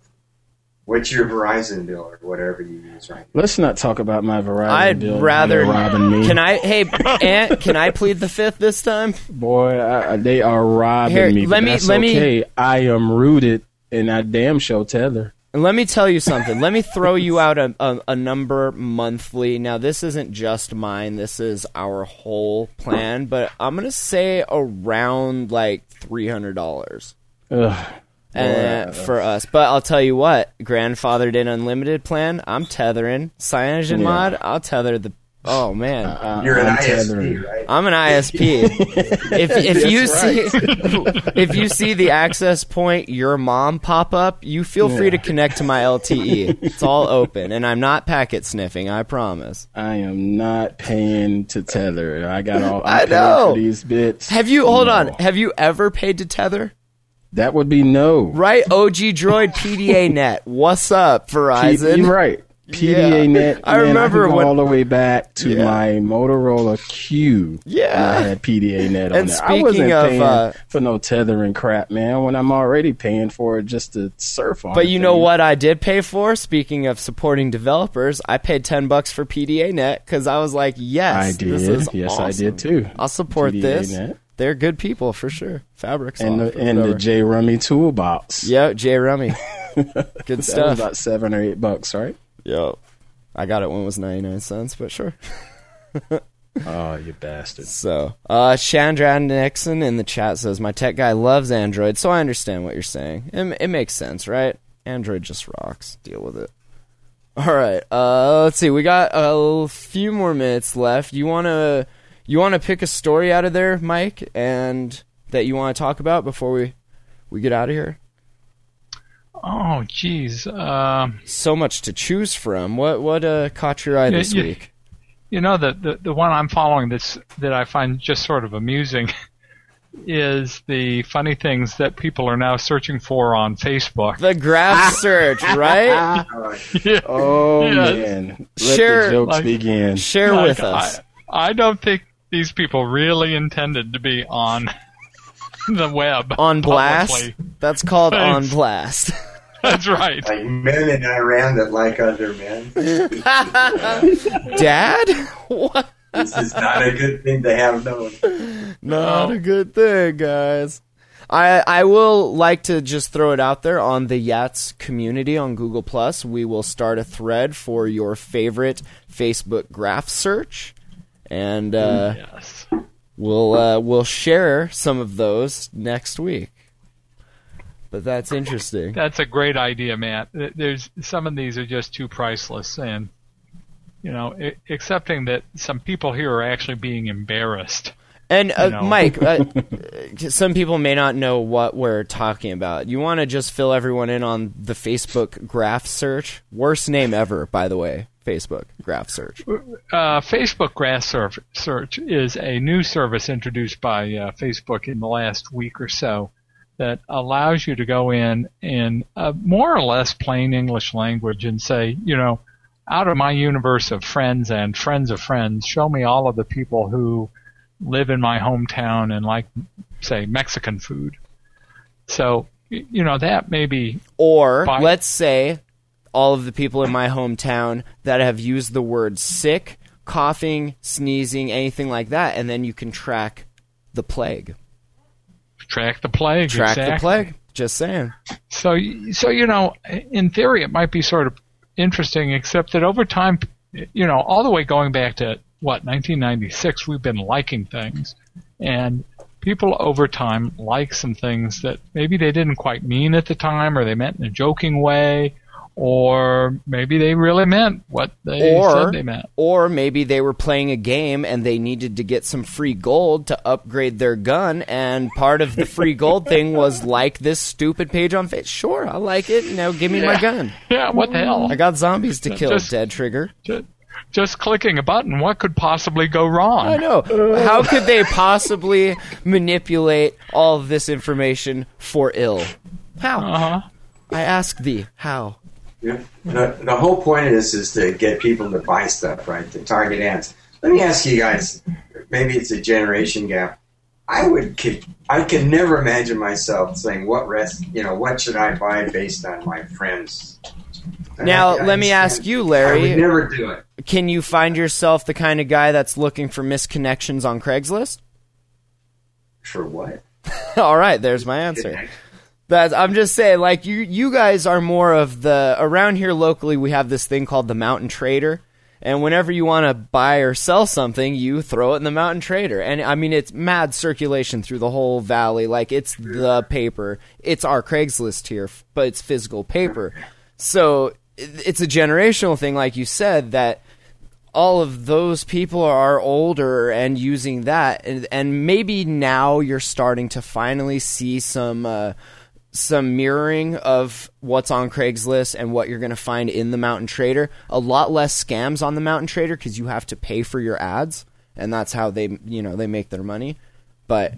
What's your Verizon bill or whatever you use right Let's not talk about my Verizon bill. I'd bill. rather They're robbing me. Can I? Hey, Ant, can I plead the fifth this time? Boy, I, I- they are robbing Here, me. let me- that's let me- okay. I am rooted, and I damn show tether. And let me tell you something. Let me throw you out a, a, a number monthly. Now, this isn't just mine. This is our whole plan. But I'm gonna say around like three hundred dollars Ugh. uh, for us. But I'll tell you what, grandfathered in unlimited plan. I'm tethering Cyanogen Yeah. mod. I'll tether the. Oh man, I- You're an I'm ISP, tethering. right? I'm an ISP. if if you see if you see the access point your mom pop up, you feel free to connect to my LTE. It's all open, and I'm not packet sniffing. I promise. I am not paying to tether. I got all. I I, know. these bits. Have you hold on? Have you ever paid to tether? That would be no. Right, OG Droid PDA Net. What's up, P- Verizon? you're right. PDA Yeah. net. I man, remember I when- all the way back to Yeah. my Motorola Q. Yeah. I had PDA net on And there. I speaking wasn't of, paying uh, for no tethering crap, man. When I'm already paying for it just to surf on. But you know what I did pay for? Speaking of supporting developers, I paid ten bucks for PDA Net because I was like, yes, I this did. Yes, I did too. I'll support PDA this. Net. They're good people for sure. Fabrics And the and the. J Rummy toolbox. Yep, J Rummy. Good stuff. about seven or eight bucks, right? Yep. I got it when it was 99 cents, but sure. Oh, you bastard! So, uh, Chandra Nixon in the chat says, My tech guy loves Android, so I understand what you're saying. It, it makes sense, right? Android just rocks. Deal with it. All right. Uh, let's see. We got a few more minutes left. You want to you want to pick a story out of there, Mike, and that you want to talk about before we we get out of here? Oh, geez. Um, So much to choose from. What what uh, caught your eye Yeah, this yeah. week? you know, the, the the one I'm following that's that I find just sort of amusing is the funny things that people are now searching for on Facebook. The graph search, right? Yeah. Oh Yes. man, let Share- the jokes like- begin. Share Like, with us. I, I don't think these people really intended to be on the web on blast. publicly. That's called on blast. That's right. Like men in Iran that like other men. Dad? what? This is not a good thing to have known. Not a good thing, guys. I I will like to just throw it out there on the Yats community on Google Plus. We will start a thread for your favorite Facebook graph search, and uh, Yes. we'll uh, we'll share some of those next week. But that's interesting. That's a great idea, Matt. There's some of these are just too priceless, and you know, I- accepting that some people here are actually being embarrassed. And uh, You know. Mike, uh, some people may not know what we're talking about. You want to just fill everyone in on the Facebook graph search? Worst name ever, by the way. Facebook graph search. Uh, Facebook Graph Search is a new service introduced by uh, Facebook in the last week or so that allows you to go in in a uh, more or less plain English language and say, you know, out of my universe of friends and friends of friends, show me all of the people who live in my hometown and like, say, Mexican food. So, you know, that may be Or Fine. let's say all of the people in my hometown that have used the word sick, coughing, sneezing, anything like that, and then you can track the plague. Track the plague. Track the plague. Just saying. So, so you know, in theory, it might be sort of interesting, except that over time, you know, all the way going back to what 1996, we've been liking things, and people over time like some things that maybe they didn't quite mean at the time, or they meant in a joking way, or maybe they really meant what they Or- said they meant. Or maybe they were playing a game and they needed to get some free gold to upgrade their gun, and part of the free gold thing was like this stupid page on Facebook. Sure, I like it. Now give me my gun. Yeah, what the hell? I got zombies to kill. Just- Dead trigger. Just, just clicking a button, what could possibly go wrong? I know. How could they possibly manipulate all this information for ill? How? Uh-huh. I ask thee, how? Yeah. The, the whole point of this is to get people to buy stuff, right? To target ads. Let me ask you guys. Maybe it's a generation gap. I would. could- I can never imagine myself saying what rest. You know, what should I buy based on my friends. And Now, I- I let me ask you, Larry. I would never do it. Can you find yourself the kind of guy that's looking for misconnections on Craigslist? For what? All right, there's my answer. That's, I'm just saying, like you, you guys are more of the around here locally. We have this thing called the Mountain Trader, and whenever you want to buy or sell something, you throw it in the Mountain Trader. And I mean, it's mad circulation through the whole valley. Like it's the paper. It's our Craigslist here, but it's physical paper. So it's a generational thing, like you said, that all of those people are older and using that and, and maybe now you're starting to finally see some uh, some mirroring of what's on Craigslist and what you're going to find in the Mountain Trader. A lot less scams on the Mountain Trader because you have to pay for your ads, and that's how they you know they make their money. But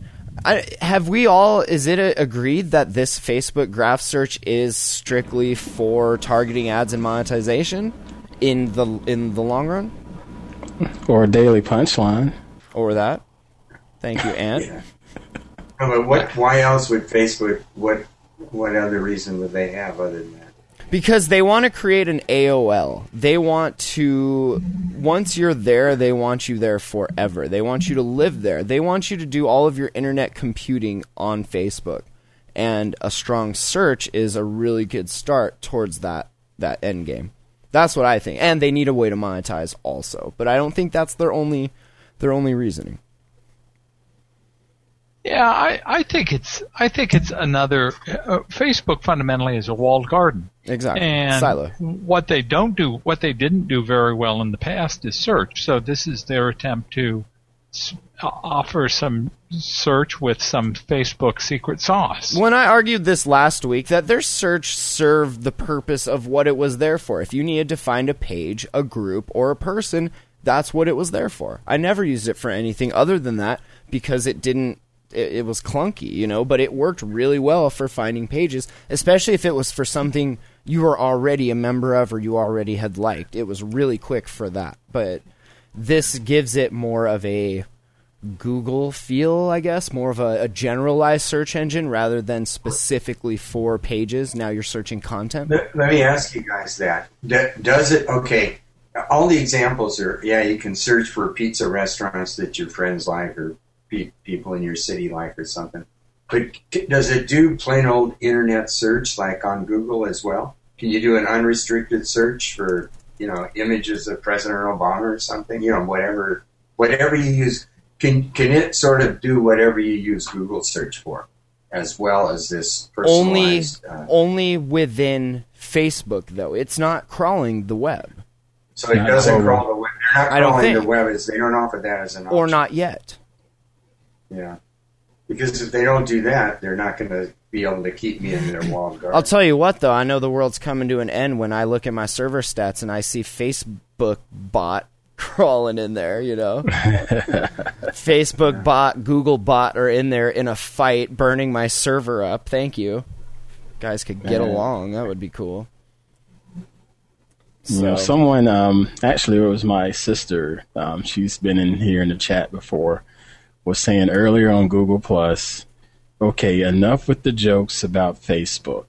I, have we all? Is it a, agreed that this Facebook graph search is strictly for targeting ads and monetization in the in the long run? Or a daily punchline. Or that? Thank you, Ant. No, but what? Why else would Facebook? What? What other reason would they have other than that? Because they want to create an AOL. They want to, once you're there, they want you there forever. They want you to live there. They want you to do all of your internet computing on Facebook. And a strong search is a really good start towards that, that end game. That's what I think. And they need a way to monetize also. But I don't think that's their only, their only reasoning. Yeah, I, I think it's I think it's another. Uh, Facebook fundamentally is a walled garden, Exactly. and Silo. what they don't do, what they didn't do very well in the past, is search. So this is their attempt to s- offer some search with some Facebook secret sauce. When I argued this last week, that their search served the purpose of what it was there for. If you needed to find a page, a group, or a person, that's what it was there for. I never used it for anything other than that because it didn't. It, it was clunky, you know, but it worked really well for finding pages, especially if it was for something you were already a member of or you already had liked. It was really quick for that. But this gives it more of a Google feel, I guess, more of a, a generalized search engine rather than specifically for pages. Now you're searching content. Let, let me ask you guys that. Does it, okay, all the examples are, yeah, you can search for pizza restaurants that your friends like or people in your city like or something. But does it do plain old internet search like on Google as well? Can you do an unrestricted search for, you know, images of President Obama or something? You know, whatever, whatever you use. Can, can it sort of do whatever you use Google search for as well as this Only, uh, only within Facebook, though. It's not crawling the web, So it doesn't crawl the web. They're not I don't think. the web. Is they don't offer that as an option. or not yet. Yeah, because if they don't do that, they're not going to be able to keep me in their walled garden. I'll tell you what, though, I know the world's coming to an end when I look at my server stats and I see Facebook bot crawling in there. You know, Facebook bot, Google bot are in there in a fight, burning my server up. Thank you, guys. Could get Man. along. That would be cool. You know, So- someone um, actually it was my sister. Um, she's been in here in the chat before. Was saying earlier on Google Plus, okay, enough with the jokes about Facebook,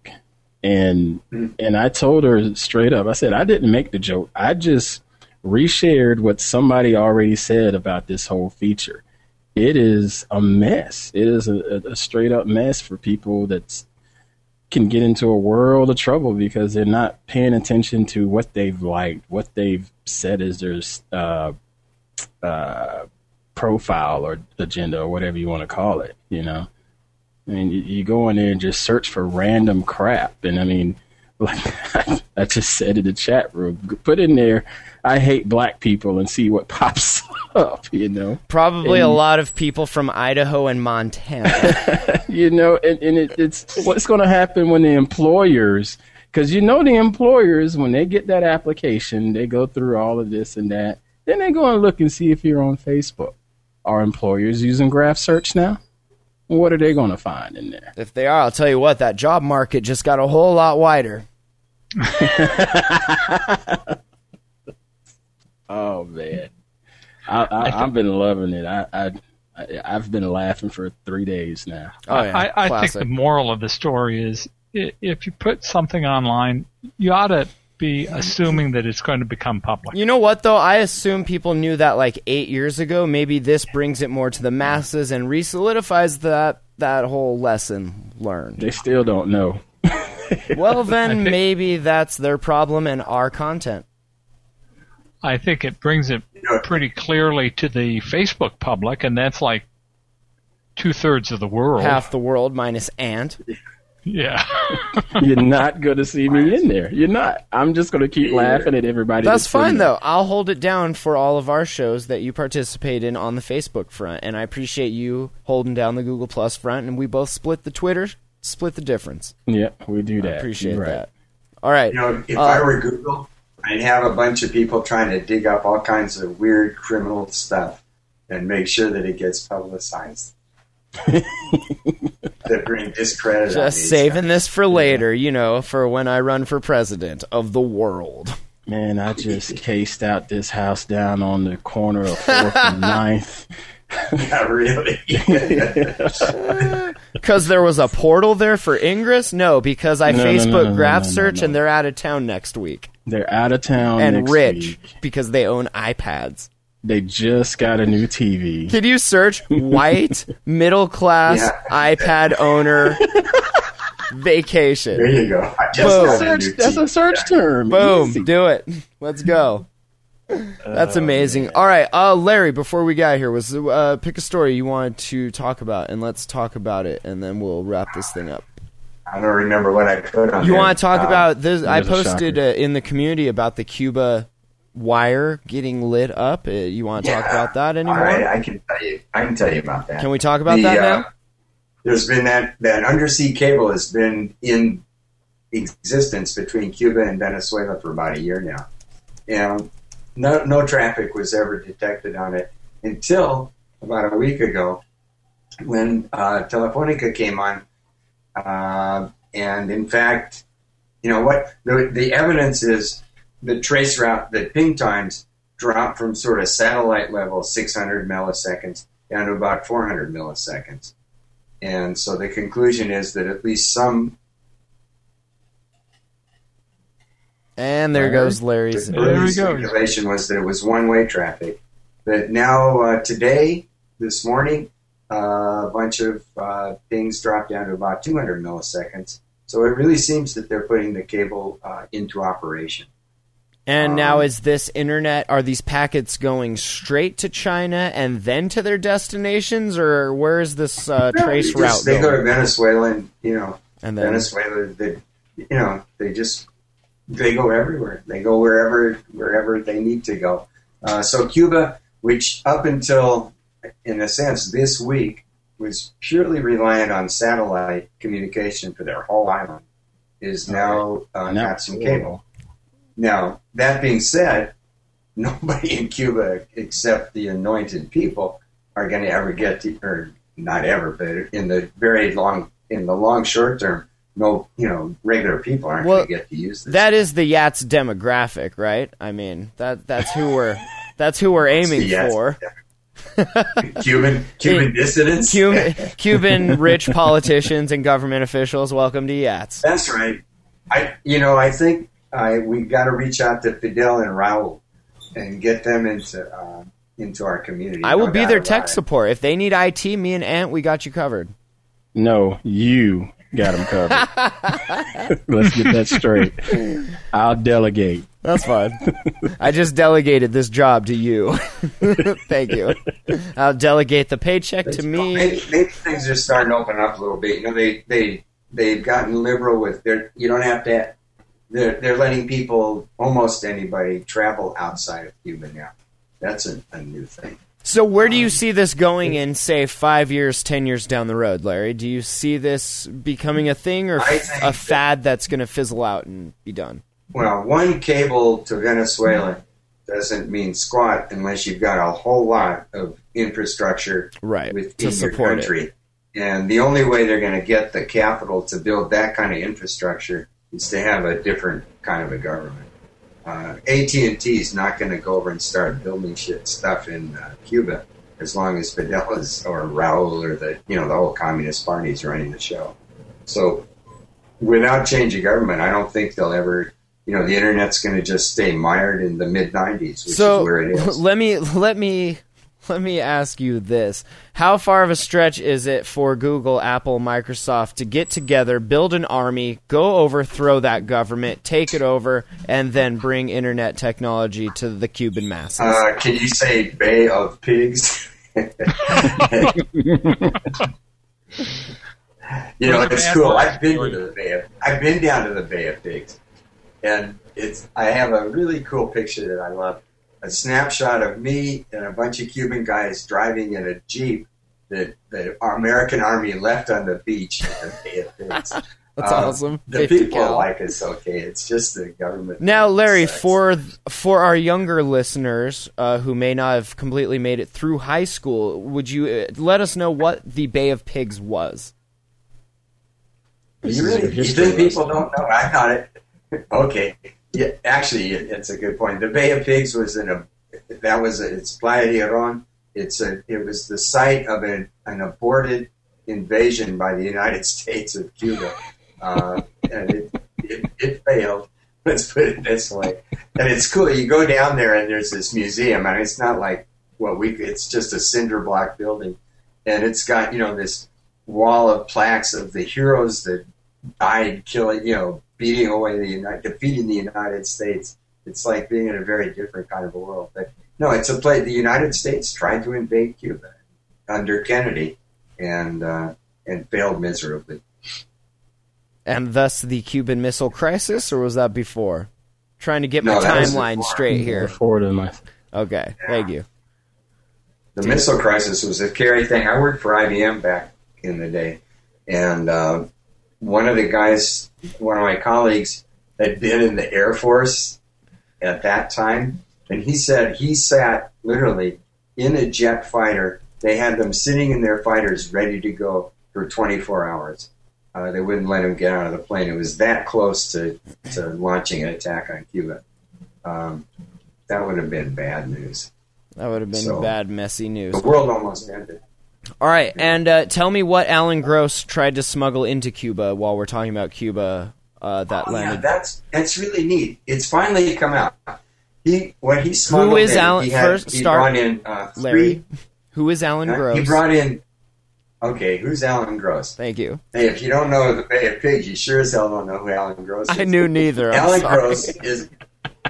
and and I told her straight up. I said I didn't make the joke. I just reshared what somebody already said about this whole feature. It is a mess. It is a, a, straight up mess for people that can get into a world of trouble because they're not paying attention to what they've liked, what they've said is their uh, uh, profile or agenda or whatever you want to call it. You know, I mean, you, you go in there and just search for random crap, and I mean, like I just said in the chat room, put in there, "I hate black people" and see what pops up. You know. Probably a lot of people from Idaho and Montana. you know, and, and it, it's what's going to happen when the employers, because you know the employers when they get that application, they go through all of this and that, then they go and look and see if you're on Facebook. Are employers using graph search now? What are they going to find in there? if they are, I'll tell you what, that job market just got a whole lot wider. Oh man, I, I, I've been loving it. I, I, I I've been laughing for three days now. Oh yeah, I, I think the moral of the story is if you put something online, you ought to be assuming that it's going to become public. You know what though? I assume people knew that like eight years ago. Maybe this brings it more to the masses and re-solidifies that that whole lesson learned. They still don't know. Well, then maybe that's their problem and our content. I think it brings it pretty clearly to the Facebook public, and that's like two thirds of the world. Half the world minus Ant. Yeah. You're not going to see me in there. You're not. I'm just going to keep laughing at everybody. That's in fine though. I'll hold it down for all of our shows that you participate in on the Facebook front, and I appreciate you holding down the Google Plus front, and we both split the Twitter, split the difference. Yeah, we do that. I appreciate right. that. All right. You know, if Uh, I were Google, I'd have a bunch of people trying to dig up all kinds of weird criminal stuff and make sure that it gets publicized. to bring discredit. Just these saving guys. this for later, you know, for when I run for president of the world. Man, I just cased out this house down on the corner of Fourth and Ninth. Not really. Because there was a portal there for Ingress? No, because I No, no, no, Facebook no, no, graph no, no, search no. and they're out of town next week. They're out of town and next rich week. because they own iPads. They just got a new TV. Can you search white middle class Yeah. iPad owner vacation? there you go. I just Boom. got a Search, new that's a TV. search term. Boom, Easy. do it. Let's go. That's amazing. All right, uh, Larry. Before we got here, was uh, pick a story you wanted to talk about, and let's talk about it, and then we'll wrap this thing up. I don't remember what I put on You want to talk Um, about this? I posted uh, in the community about the Cuba wire getting lit up. Uh, you want to talk Yeah. about that anymore? All right, I can tell you. I can tell you about that. Can we talk about The, that uh, now? There's been that that undersea cable has been in existence between Cuba and Venezuela for about a year now. And no no traffic was ever detected on it until about a week ago when uh, Telefonica came on. Uh, and in fact, you know what? The, the evidence is the trace route, the ping times dropped from sort of satellite level, 600 milliseconds, down to about 400 milliseconds. And so the conclusion is that at least some And there Larry? goes Larry's. There he early goes. speculation was that it was one-way traffic. But now uh, today, this morning, uh, a bunch of uh, things dropped down to about 200 milliseconds. So it really seems that they're putting the cable uh, into operation. And now Um, is this internet? Are these packets going straight to China and then to their destinations, or where is this uh, trace They route just- They go to going? Venezuela, and you know, And then Venezuela, they, you know, they just they go everywhere. They go wherever wherever they need to go. Uh, so Cuba, which up until in a sense this week was purely reliant on satellite communication for their whole island, is now uh, Now- got some cable. Now that being said, nobody in Cuba except the anointed people are going to ever get to, or not ever, but in the very long, in the long short term, no, you know, regular people aren't Well, going to get to use this. that is the Yats demographic, right? I mean that that's who we're that's who we're aiming for. Cuban Cuban dissidents. Cuban, Cuban rich politicians and government officials. Welcome to Yats. That's right. I, you know, I think I we got to reach out to Fidel and Raul and get them into uh, into our community. I will No be their tech it. support. If they need IT, me and Ant, we got you covered. No, you got them covered. Let's get that straight. I'll delegate. That's fine. I just delegated this job to you. Thank you. I'll delegate the paycheck to me. Maybe, maybe things are starting to open up a little bit. You know, they they they've gotten liberal with their. You don't have to. They're they're letting people, almost anybody, travel outside of Cuba now. That's a, a new thing. So, where do you um, see this going in, say, five years, ten years down the road, Larry? Do you see this becoming a thing or I f- think a that- fad that's going to fizzle out and be done? Well, one cable to Venezuela doesn't mean squat unless you've got a whole lot of infrastructure Right. within To your support it. country. And the only way they're going to get the capital to build that kind of infrastructure is to have a different kind of a government. Uh, AT&T is not going to go over and start building shit stuff in uh, Cuba as long as Fidel is, or Raul or the you know the whole Communist Party is running the show. So without change of government, I don't think they'll ever. You know, the internet's going to just stay mired in the mid '90s, which so is where it is. let me let me let me ask you this: How far of a stretch is it for Google, Apple, Microsoft to get together, build an army, go overthrow that government, take it over, and then bring internet technology to the Cuban masses? Uh, can you say Bay of Pigs? you know, it's cool. I've been to the Bay of, I've been down to the Bay of Pigs, and it's. I have a really cool picture that I love. A snapshot of me and a bunch of Cuban guys driving in a jeep that the American Army left on the beach in the Bay. That's Uh, awesome. The people cal. like us, okay. It's just the government. Now, Larry, sucks. for for our younger listeners uh, who may not have completely made it through high school, would you uh, let us know what the Bay of Pigs was? This You really you think people don't know? I got it. Okay. Yeah, actually, it's a good point. The Bay of Pigs was in a that was a, it's Playa de Girón. It's a it was the site of an, an aborted invasion by the United States of Cuba, uh, and it, it it failed. Let's put it this way. And it's cool. You go down there and there's this museum, and it's not like what we. It's just a cinder block building, and it's got you know this wall of plaques of the heroes that died killing, you know, beating away the United, defeating the United States. It's like being in a very different kind of a world. But no, it's a play. The United States tried to invade Cuba under Kennedy, and uh, and failed miserably. And thus the Cuban Missile Crisis, or was that before? Trying to get my No, that was timeline before. straight here. Forward in my Okay, thank you. The missile crisis was a scary thing. I worked for IBM back in the day, and uh, one of the guys, one of my colleagues, had been in the Air Force at that time, and he said he sat literally in a jet fighter. They had them sitting in their fighters ready to go for 24 hours. Uh, they wouldn't let him get out of the plane. It was that close to, to launching an attack on Cuba. Um, that would have been bad news. That would have been So- bad, messy news. The world almost ended. All right, and uh, tell me what Alan Gross tried to smuggle into Cuba while we're talking about Cuba. Uh, that Oh, yeah, that's that's really neat. It's finally come out. He when he smuggled is in, Alan- He had, first he start- brought in uh, three. Larry, who is Alan uh, Gross? He brought in. Okay, who's Alan Gross? Thank you. Hey, if you don't know the Bay of Pigs, you sure as hell don't know who Alan Gross is. I knew neither. I'm Alan sorry. Gross is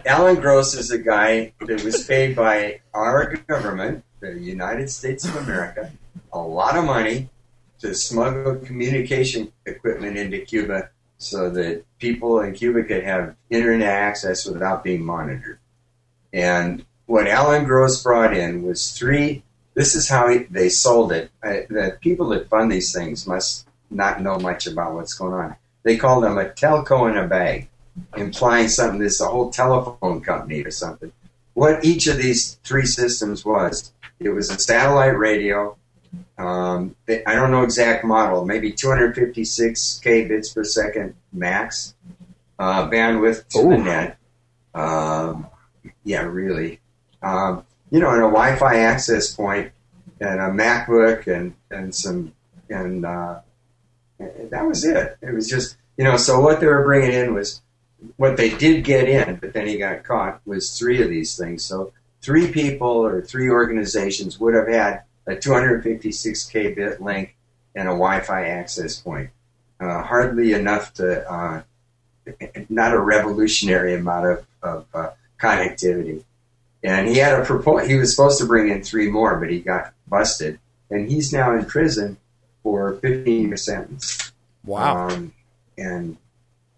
Alan Gross is a guy that was paid by our government, the United States of America, a lot of money to smuggle communication equipment into Cuba so that people in Cuba could have internet access without being monitored. And what Alan Gross brought in was three. This is how he, they sold it. Uh, the people that fund these things must not know much about what's going on. They call them a telco in a bag implying something this a whole telephone company or something. What each of these three systems was, it was a satellite radio. Um, they- I don't know exact model, maybe 256k bits per second max uh, bandwidth to the net. Um, yeah, really. Um, you know, and a Wi-Fi access point, and a MacBook, and and some, and uh, and that was it. It was just, you know, so what they were bringing in was what they did get in, but then he got caught was three of these things. So three people or three organizations would have had a 256k bit link and a Wi-Fi access point. Uh, hardly enough to, uh, not a revolutionary amount of, of uh, connectivity. And he had a propo- he was supposed to bring in three more, but he got busted, and he's now in prison for 15 year sentence. Wow. Um, and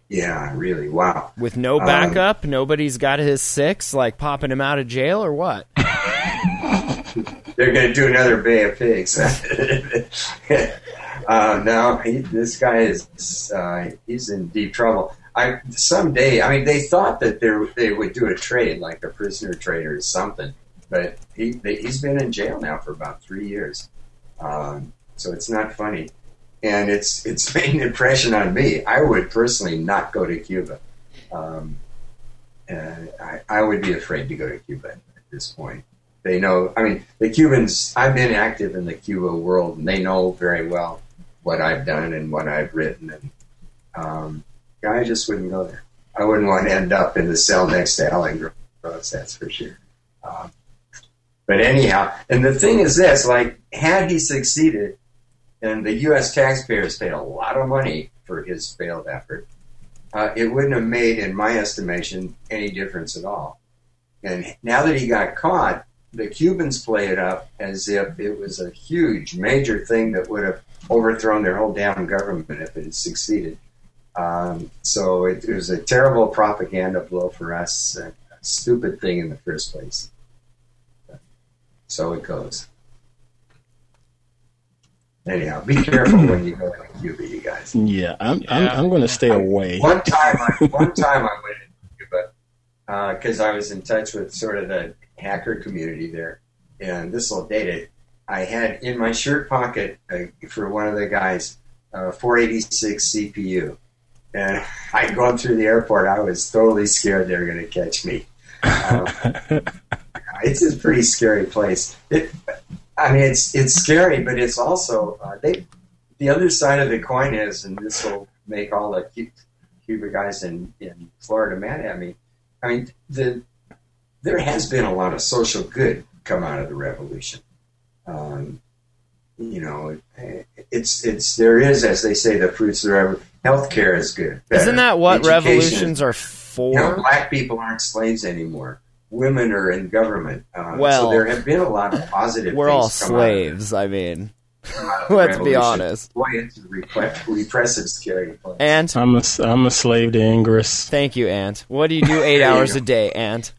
yeah, really, wow. With no um, backup, nobody's got his six, like popping him out of jail or what? They're going to do another Bay of Pigs. uh, no, he, this guy is uh, he's in deep trouble. I someday, I mean, they thought that they they would do a trade, like a prisoner trade or something, but he they, he's been in jail now for about three years. Um, so it's not funny, and it's it's made an impression on me. I would personally not go to Cuba. Um, I, I would be afraid to go to Cuba at this point. They know, I mean, the Cubans, I've been active in the Cuba world, and they know very well what I've done and what I've written. And um, I just wouldn't go there. I wouldn't want to end up in the cell next to Alan Gross, that's for sure. Um, but anyhow, and the thing is this like, had he succeeded, and the U.S. taxpayers paid a lot of money for his failed effort, uh, it wouldn't have made, in my estimation, any difference at all. And now that he got caught, the Cubans play it up as if it was a huge, major thing that would have overthrown their whole damn government if it had succeeded. Um, so it, it was a terrible propaganda blow for us, a stupid thing in the first place. So it goes. Anyhow, be careful when you go to Cuba, you guys. Yeah, I'm I'm, I'm going to stay away. One time, I, one time I went into Cuba because I was in touch with sort of the hacker community there, and this will date it. I had in my shirt pocket uh, for one of the guys uh, 486 CPU, and I going through the airport. I was totally scared they were going to catch me. Uh, it's a pretty scary place. It, I mean, it's it's scary, but it's also uh, they. The other side of the coin is, and this will make all the Cu- Cuba guys in, in Florida mad at me. I mean, the there has been a lot of social good come out of the revolution. Um, you know, it's it's there is, as they say, the fruits of the revolution. Healthcare is good. better. Isn't that what Education revolutions are you know, for? black people aren't slaves anymore. Women are in government. Um, Well, so there have been a lot of positive. We're things all come out of slaves. I mean, come out of the let's be honest. Boy, it's a repre- repressive, scary place. Ant, I'm a I'm a slave to Ingress. thank you, Ant. What do you do eight hours a day, Ant?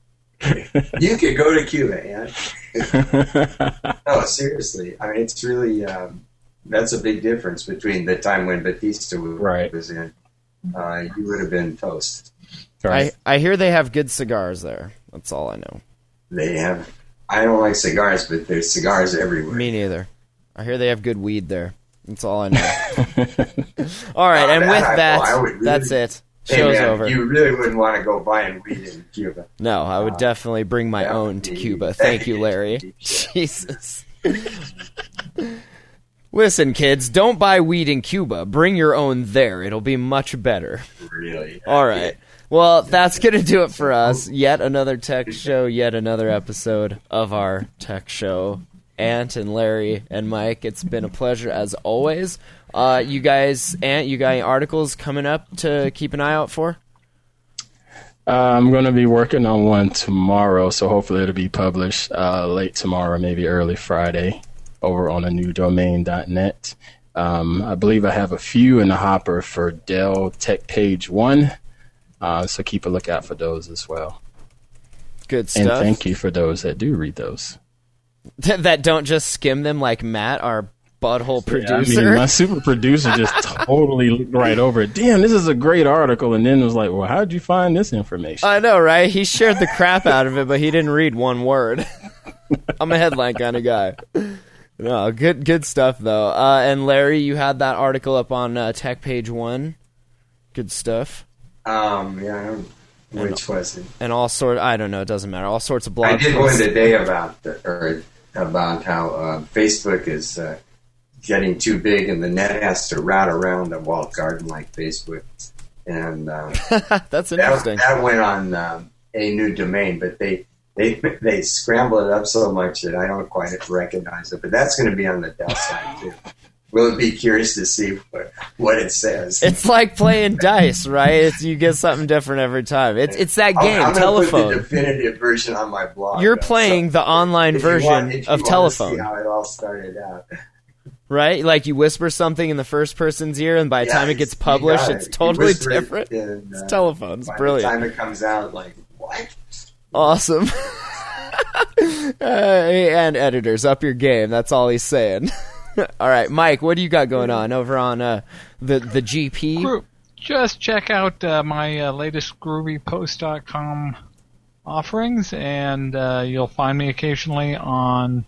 You could go to Cuba, man. No, seriously. I mean, it's really um, that's a big difference between the time when Batista was, Right. was in. Uh, you would have been toast. right. I, I hear they have good cigars there. That's all I know. They have. I don't like cigars, but there's cigars everywhere. Me neither. I hear they have good weed there. That's all I know. all right, and Uh, with that I- that, I would really- that's it. Hey, Show's man, over. You really wouldn't want to go buying weed in Cuba. No, I would Uh, definitely bring my own to Cuba. Thank you, Larry. Jesus. Listen, kids, don't buy weed in Cuba. Bring your own there. It'll be much better. Really. All right. Well, that's going to do it for us. Yet another tech show, yet another episode of our tech show. Ant and Larry and Mike, it's been a pleasure as always. Uh, you guys, Ant, you got any articles coming up to keep an eye out for? Uh, I'm going to be working on one tomorrow, so hopefully it'll be published uh, late tomorrow, maybe early Friday, over on anewdomain.net. Um, I believe I have a few in the hopper for Dell Tech Page 1, uh, so keep a lookout for those as well. Good stuff. And thank you for those that do read those. that don't just skim them like Matt, our butthole Yeah, I producer. mean, my super producer just totally looked right over it. Damn, this is a great article. And then was like, well, how'd you find this information? I know, right? He shared the crap out of it, but he didn't read one word. I'm a headline kind of guy. No, good, good stuff though. Uh, and Larry, you had that article up on uh, Tech Page One. Good stuff, Um, yeah, I don't- which was it? and all sort. I don't know. It doesn't matter. All sorts of blogs. I did posts. one today about the, or about how uh, Facebook is uh, getting too big and the net has to route around a walled garden like Facebook, and uh, That's interesting. that went on um, a new domain, but they they they scramble it up so much that I don't quite recognize it. But that's going to be on the Dell side too. We'll be curious to see what, what it says. It's like playing dice, right? It's, you get something different every time. It's it's that game, I'm gonna Put the telephone. definitive version on my blog. You're though, playing so the online version want- of telephone. See how it all started out. Right? Like you whisper something in the first person's ear, and by the Yeah, time it gets published, got it's totally whisper it different. and, uh, It's telephone. It's by brilliant. the time it comes out, like what? Awesome. uh, and editors, up your game. That's all he's saying. all right, Mike, what do you got going on over on uh, the the GP? Group. Just check out uh, my uh, latest groovypost.com offerings, and uh, you'll find me occasionally on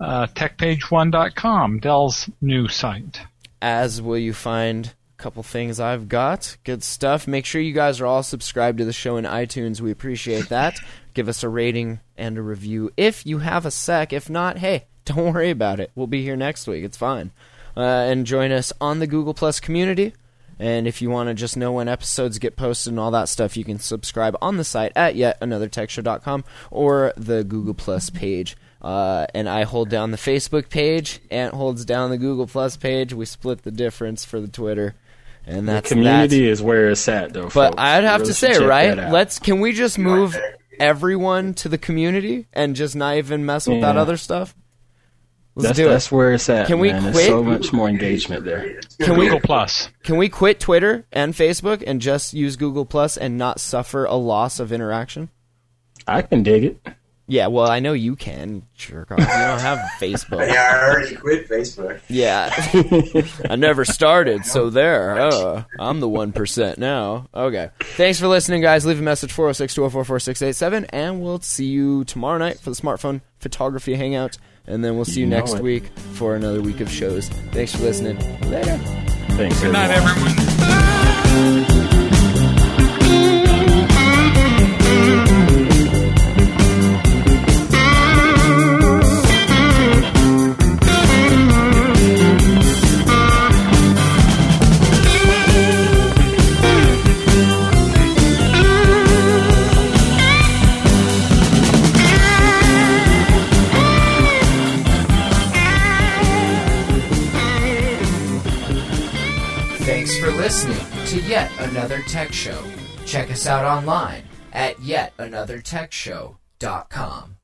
uh, techpage1.com, Dell's new site. As will you find a couple things I've got. Good stuff. Make sure you guys are all subscribed to the show in iTunes. We appreciate that. Give us a rating and a review if you have a sec. If not, hey, don't worry about it. We'll be here next week. It's fine. Uh, and join us on the Google Plus community. And if you want to just know when episodes get posted and all that stuff, you can subscribe on the site at yetanothertechshow.com or the Google Plus page. Uh, and I hold down the Facebook page. Ant holds down the Google Plus page. We split the difference for the Twitter, and that's the Community is where it's at, though. But folks. I'd have Really to say, right? Let's can we just move everyone to the community and just not even mess with that other stuff? Let's That's, do that's where it's at. Can we man. There's so much more engagement there. Can we Google Plus. can we quit Twitter and Facebook and just use Google Plus and not suffer a loss of interaction? I can dig it. Yeah, well, I know you can, jerk off. You don't have Facebook. Yeah, I already quit Facebook. Yeah. I never started, so there. Uh, I'm the 1% now. Okay. Thanks for listening, guys. Leave a message 406 204 4687, and we'll see you tomorrow night for the smartphone photography hangout. And then we'll see you, You know next it. week for another week of shows. Thanks for listening. Later. Thanks. Good night, everyone. everyone. To yet another tech show. Check us out online at yetanothertechshow.com.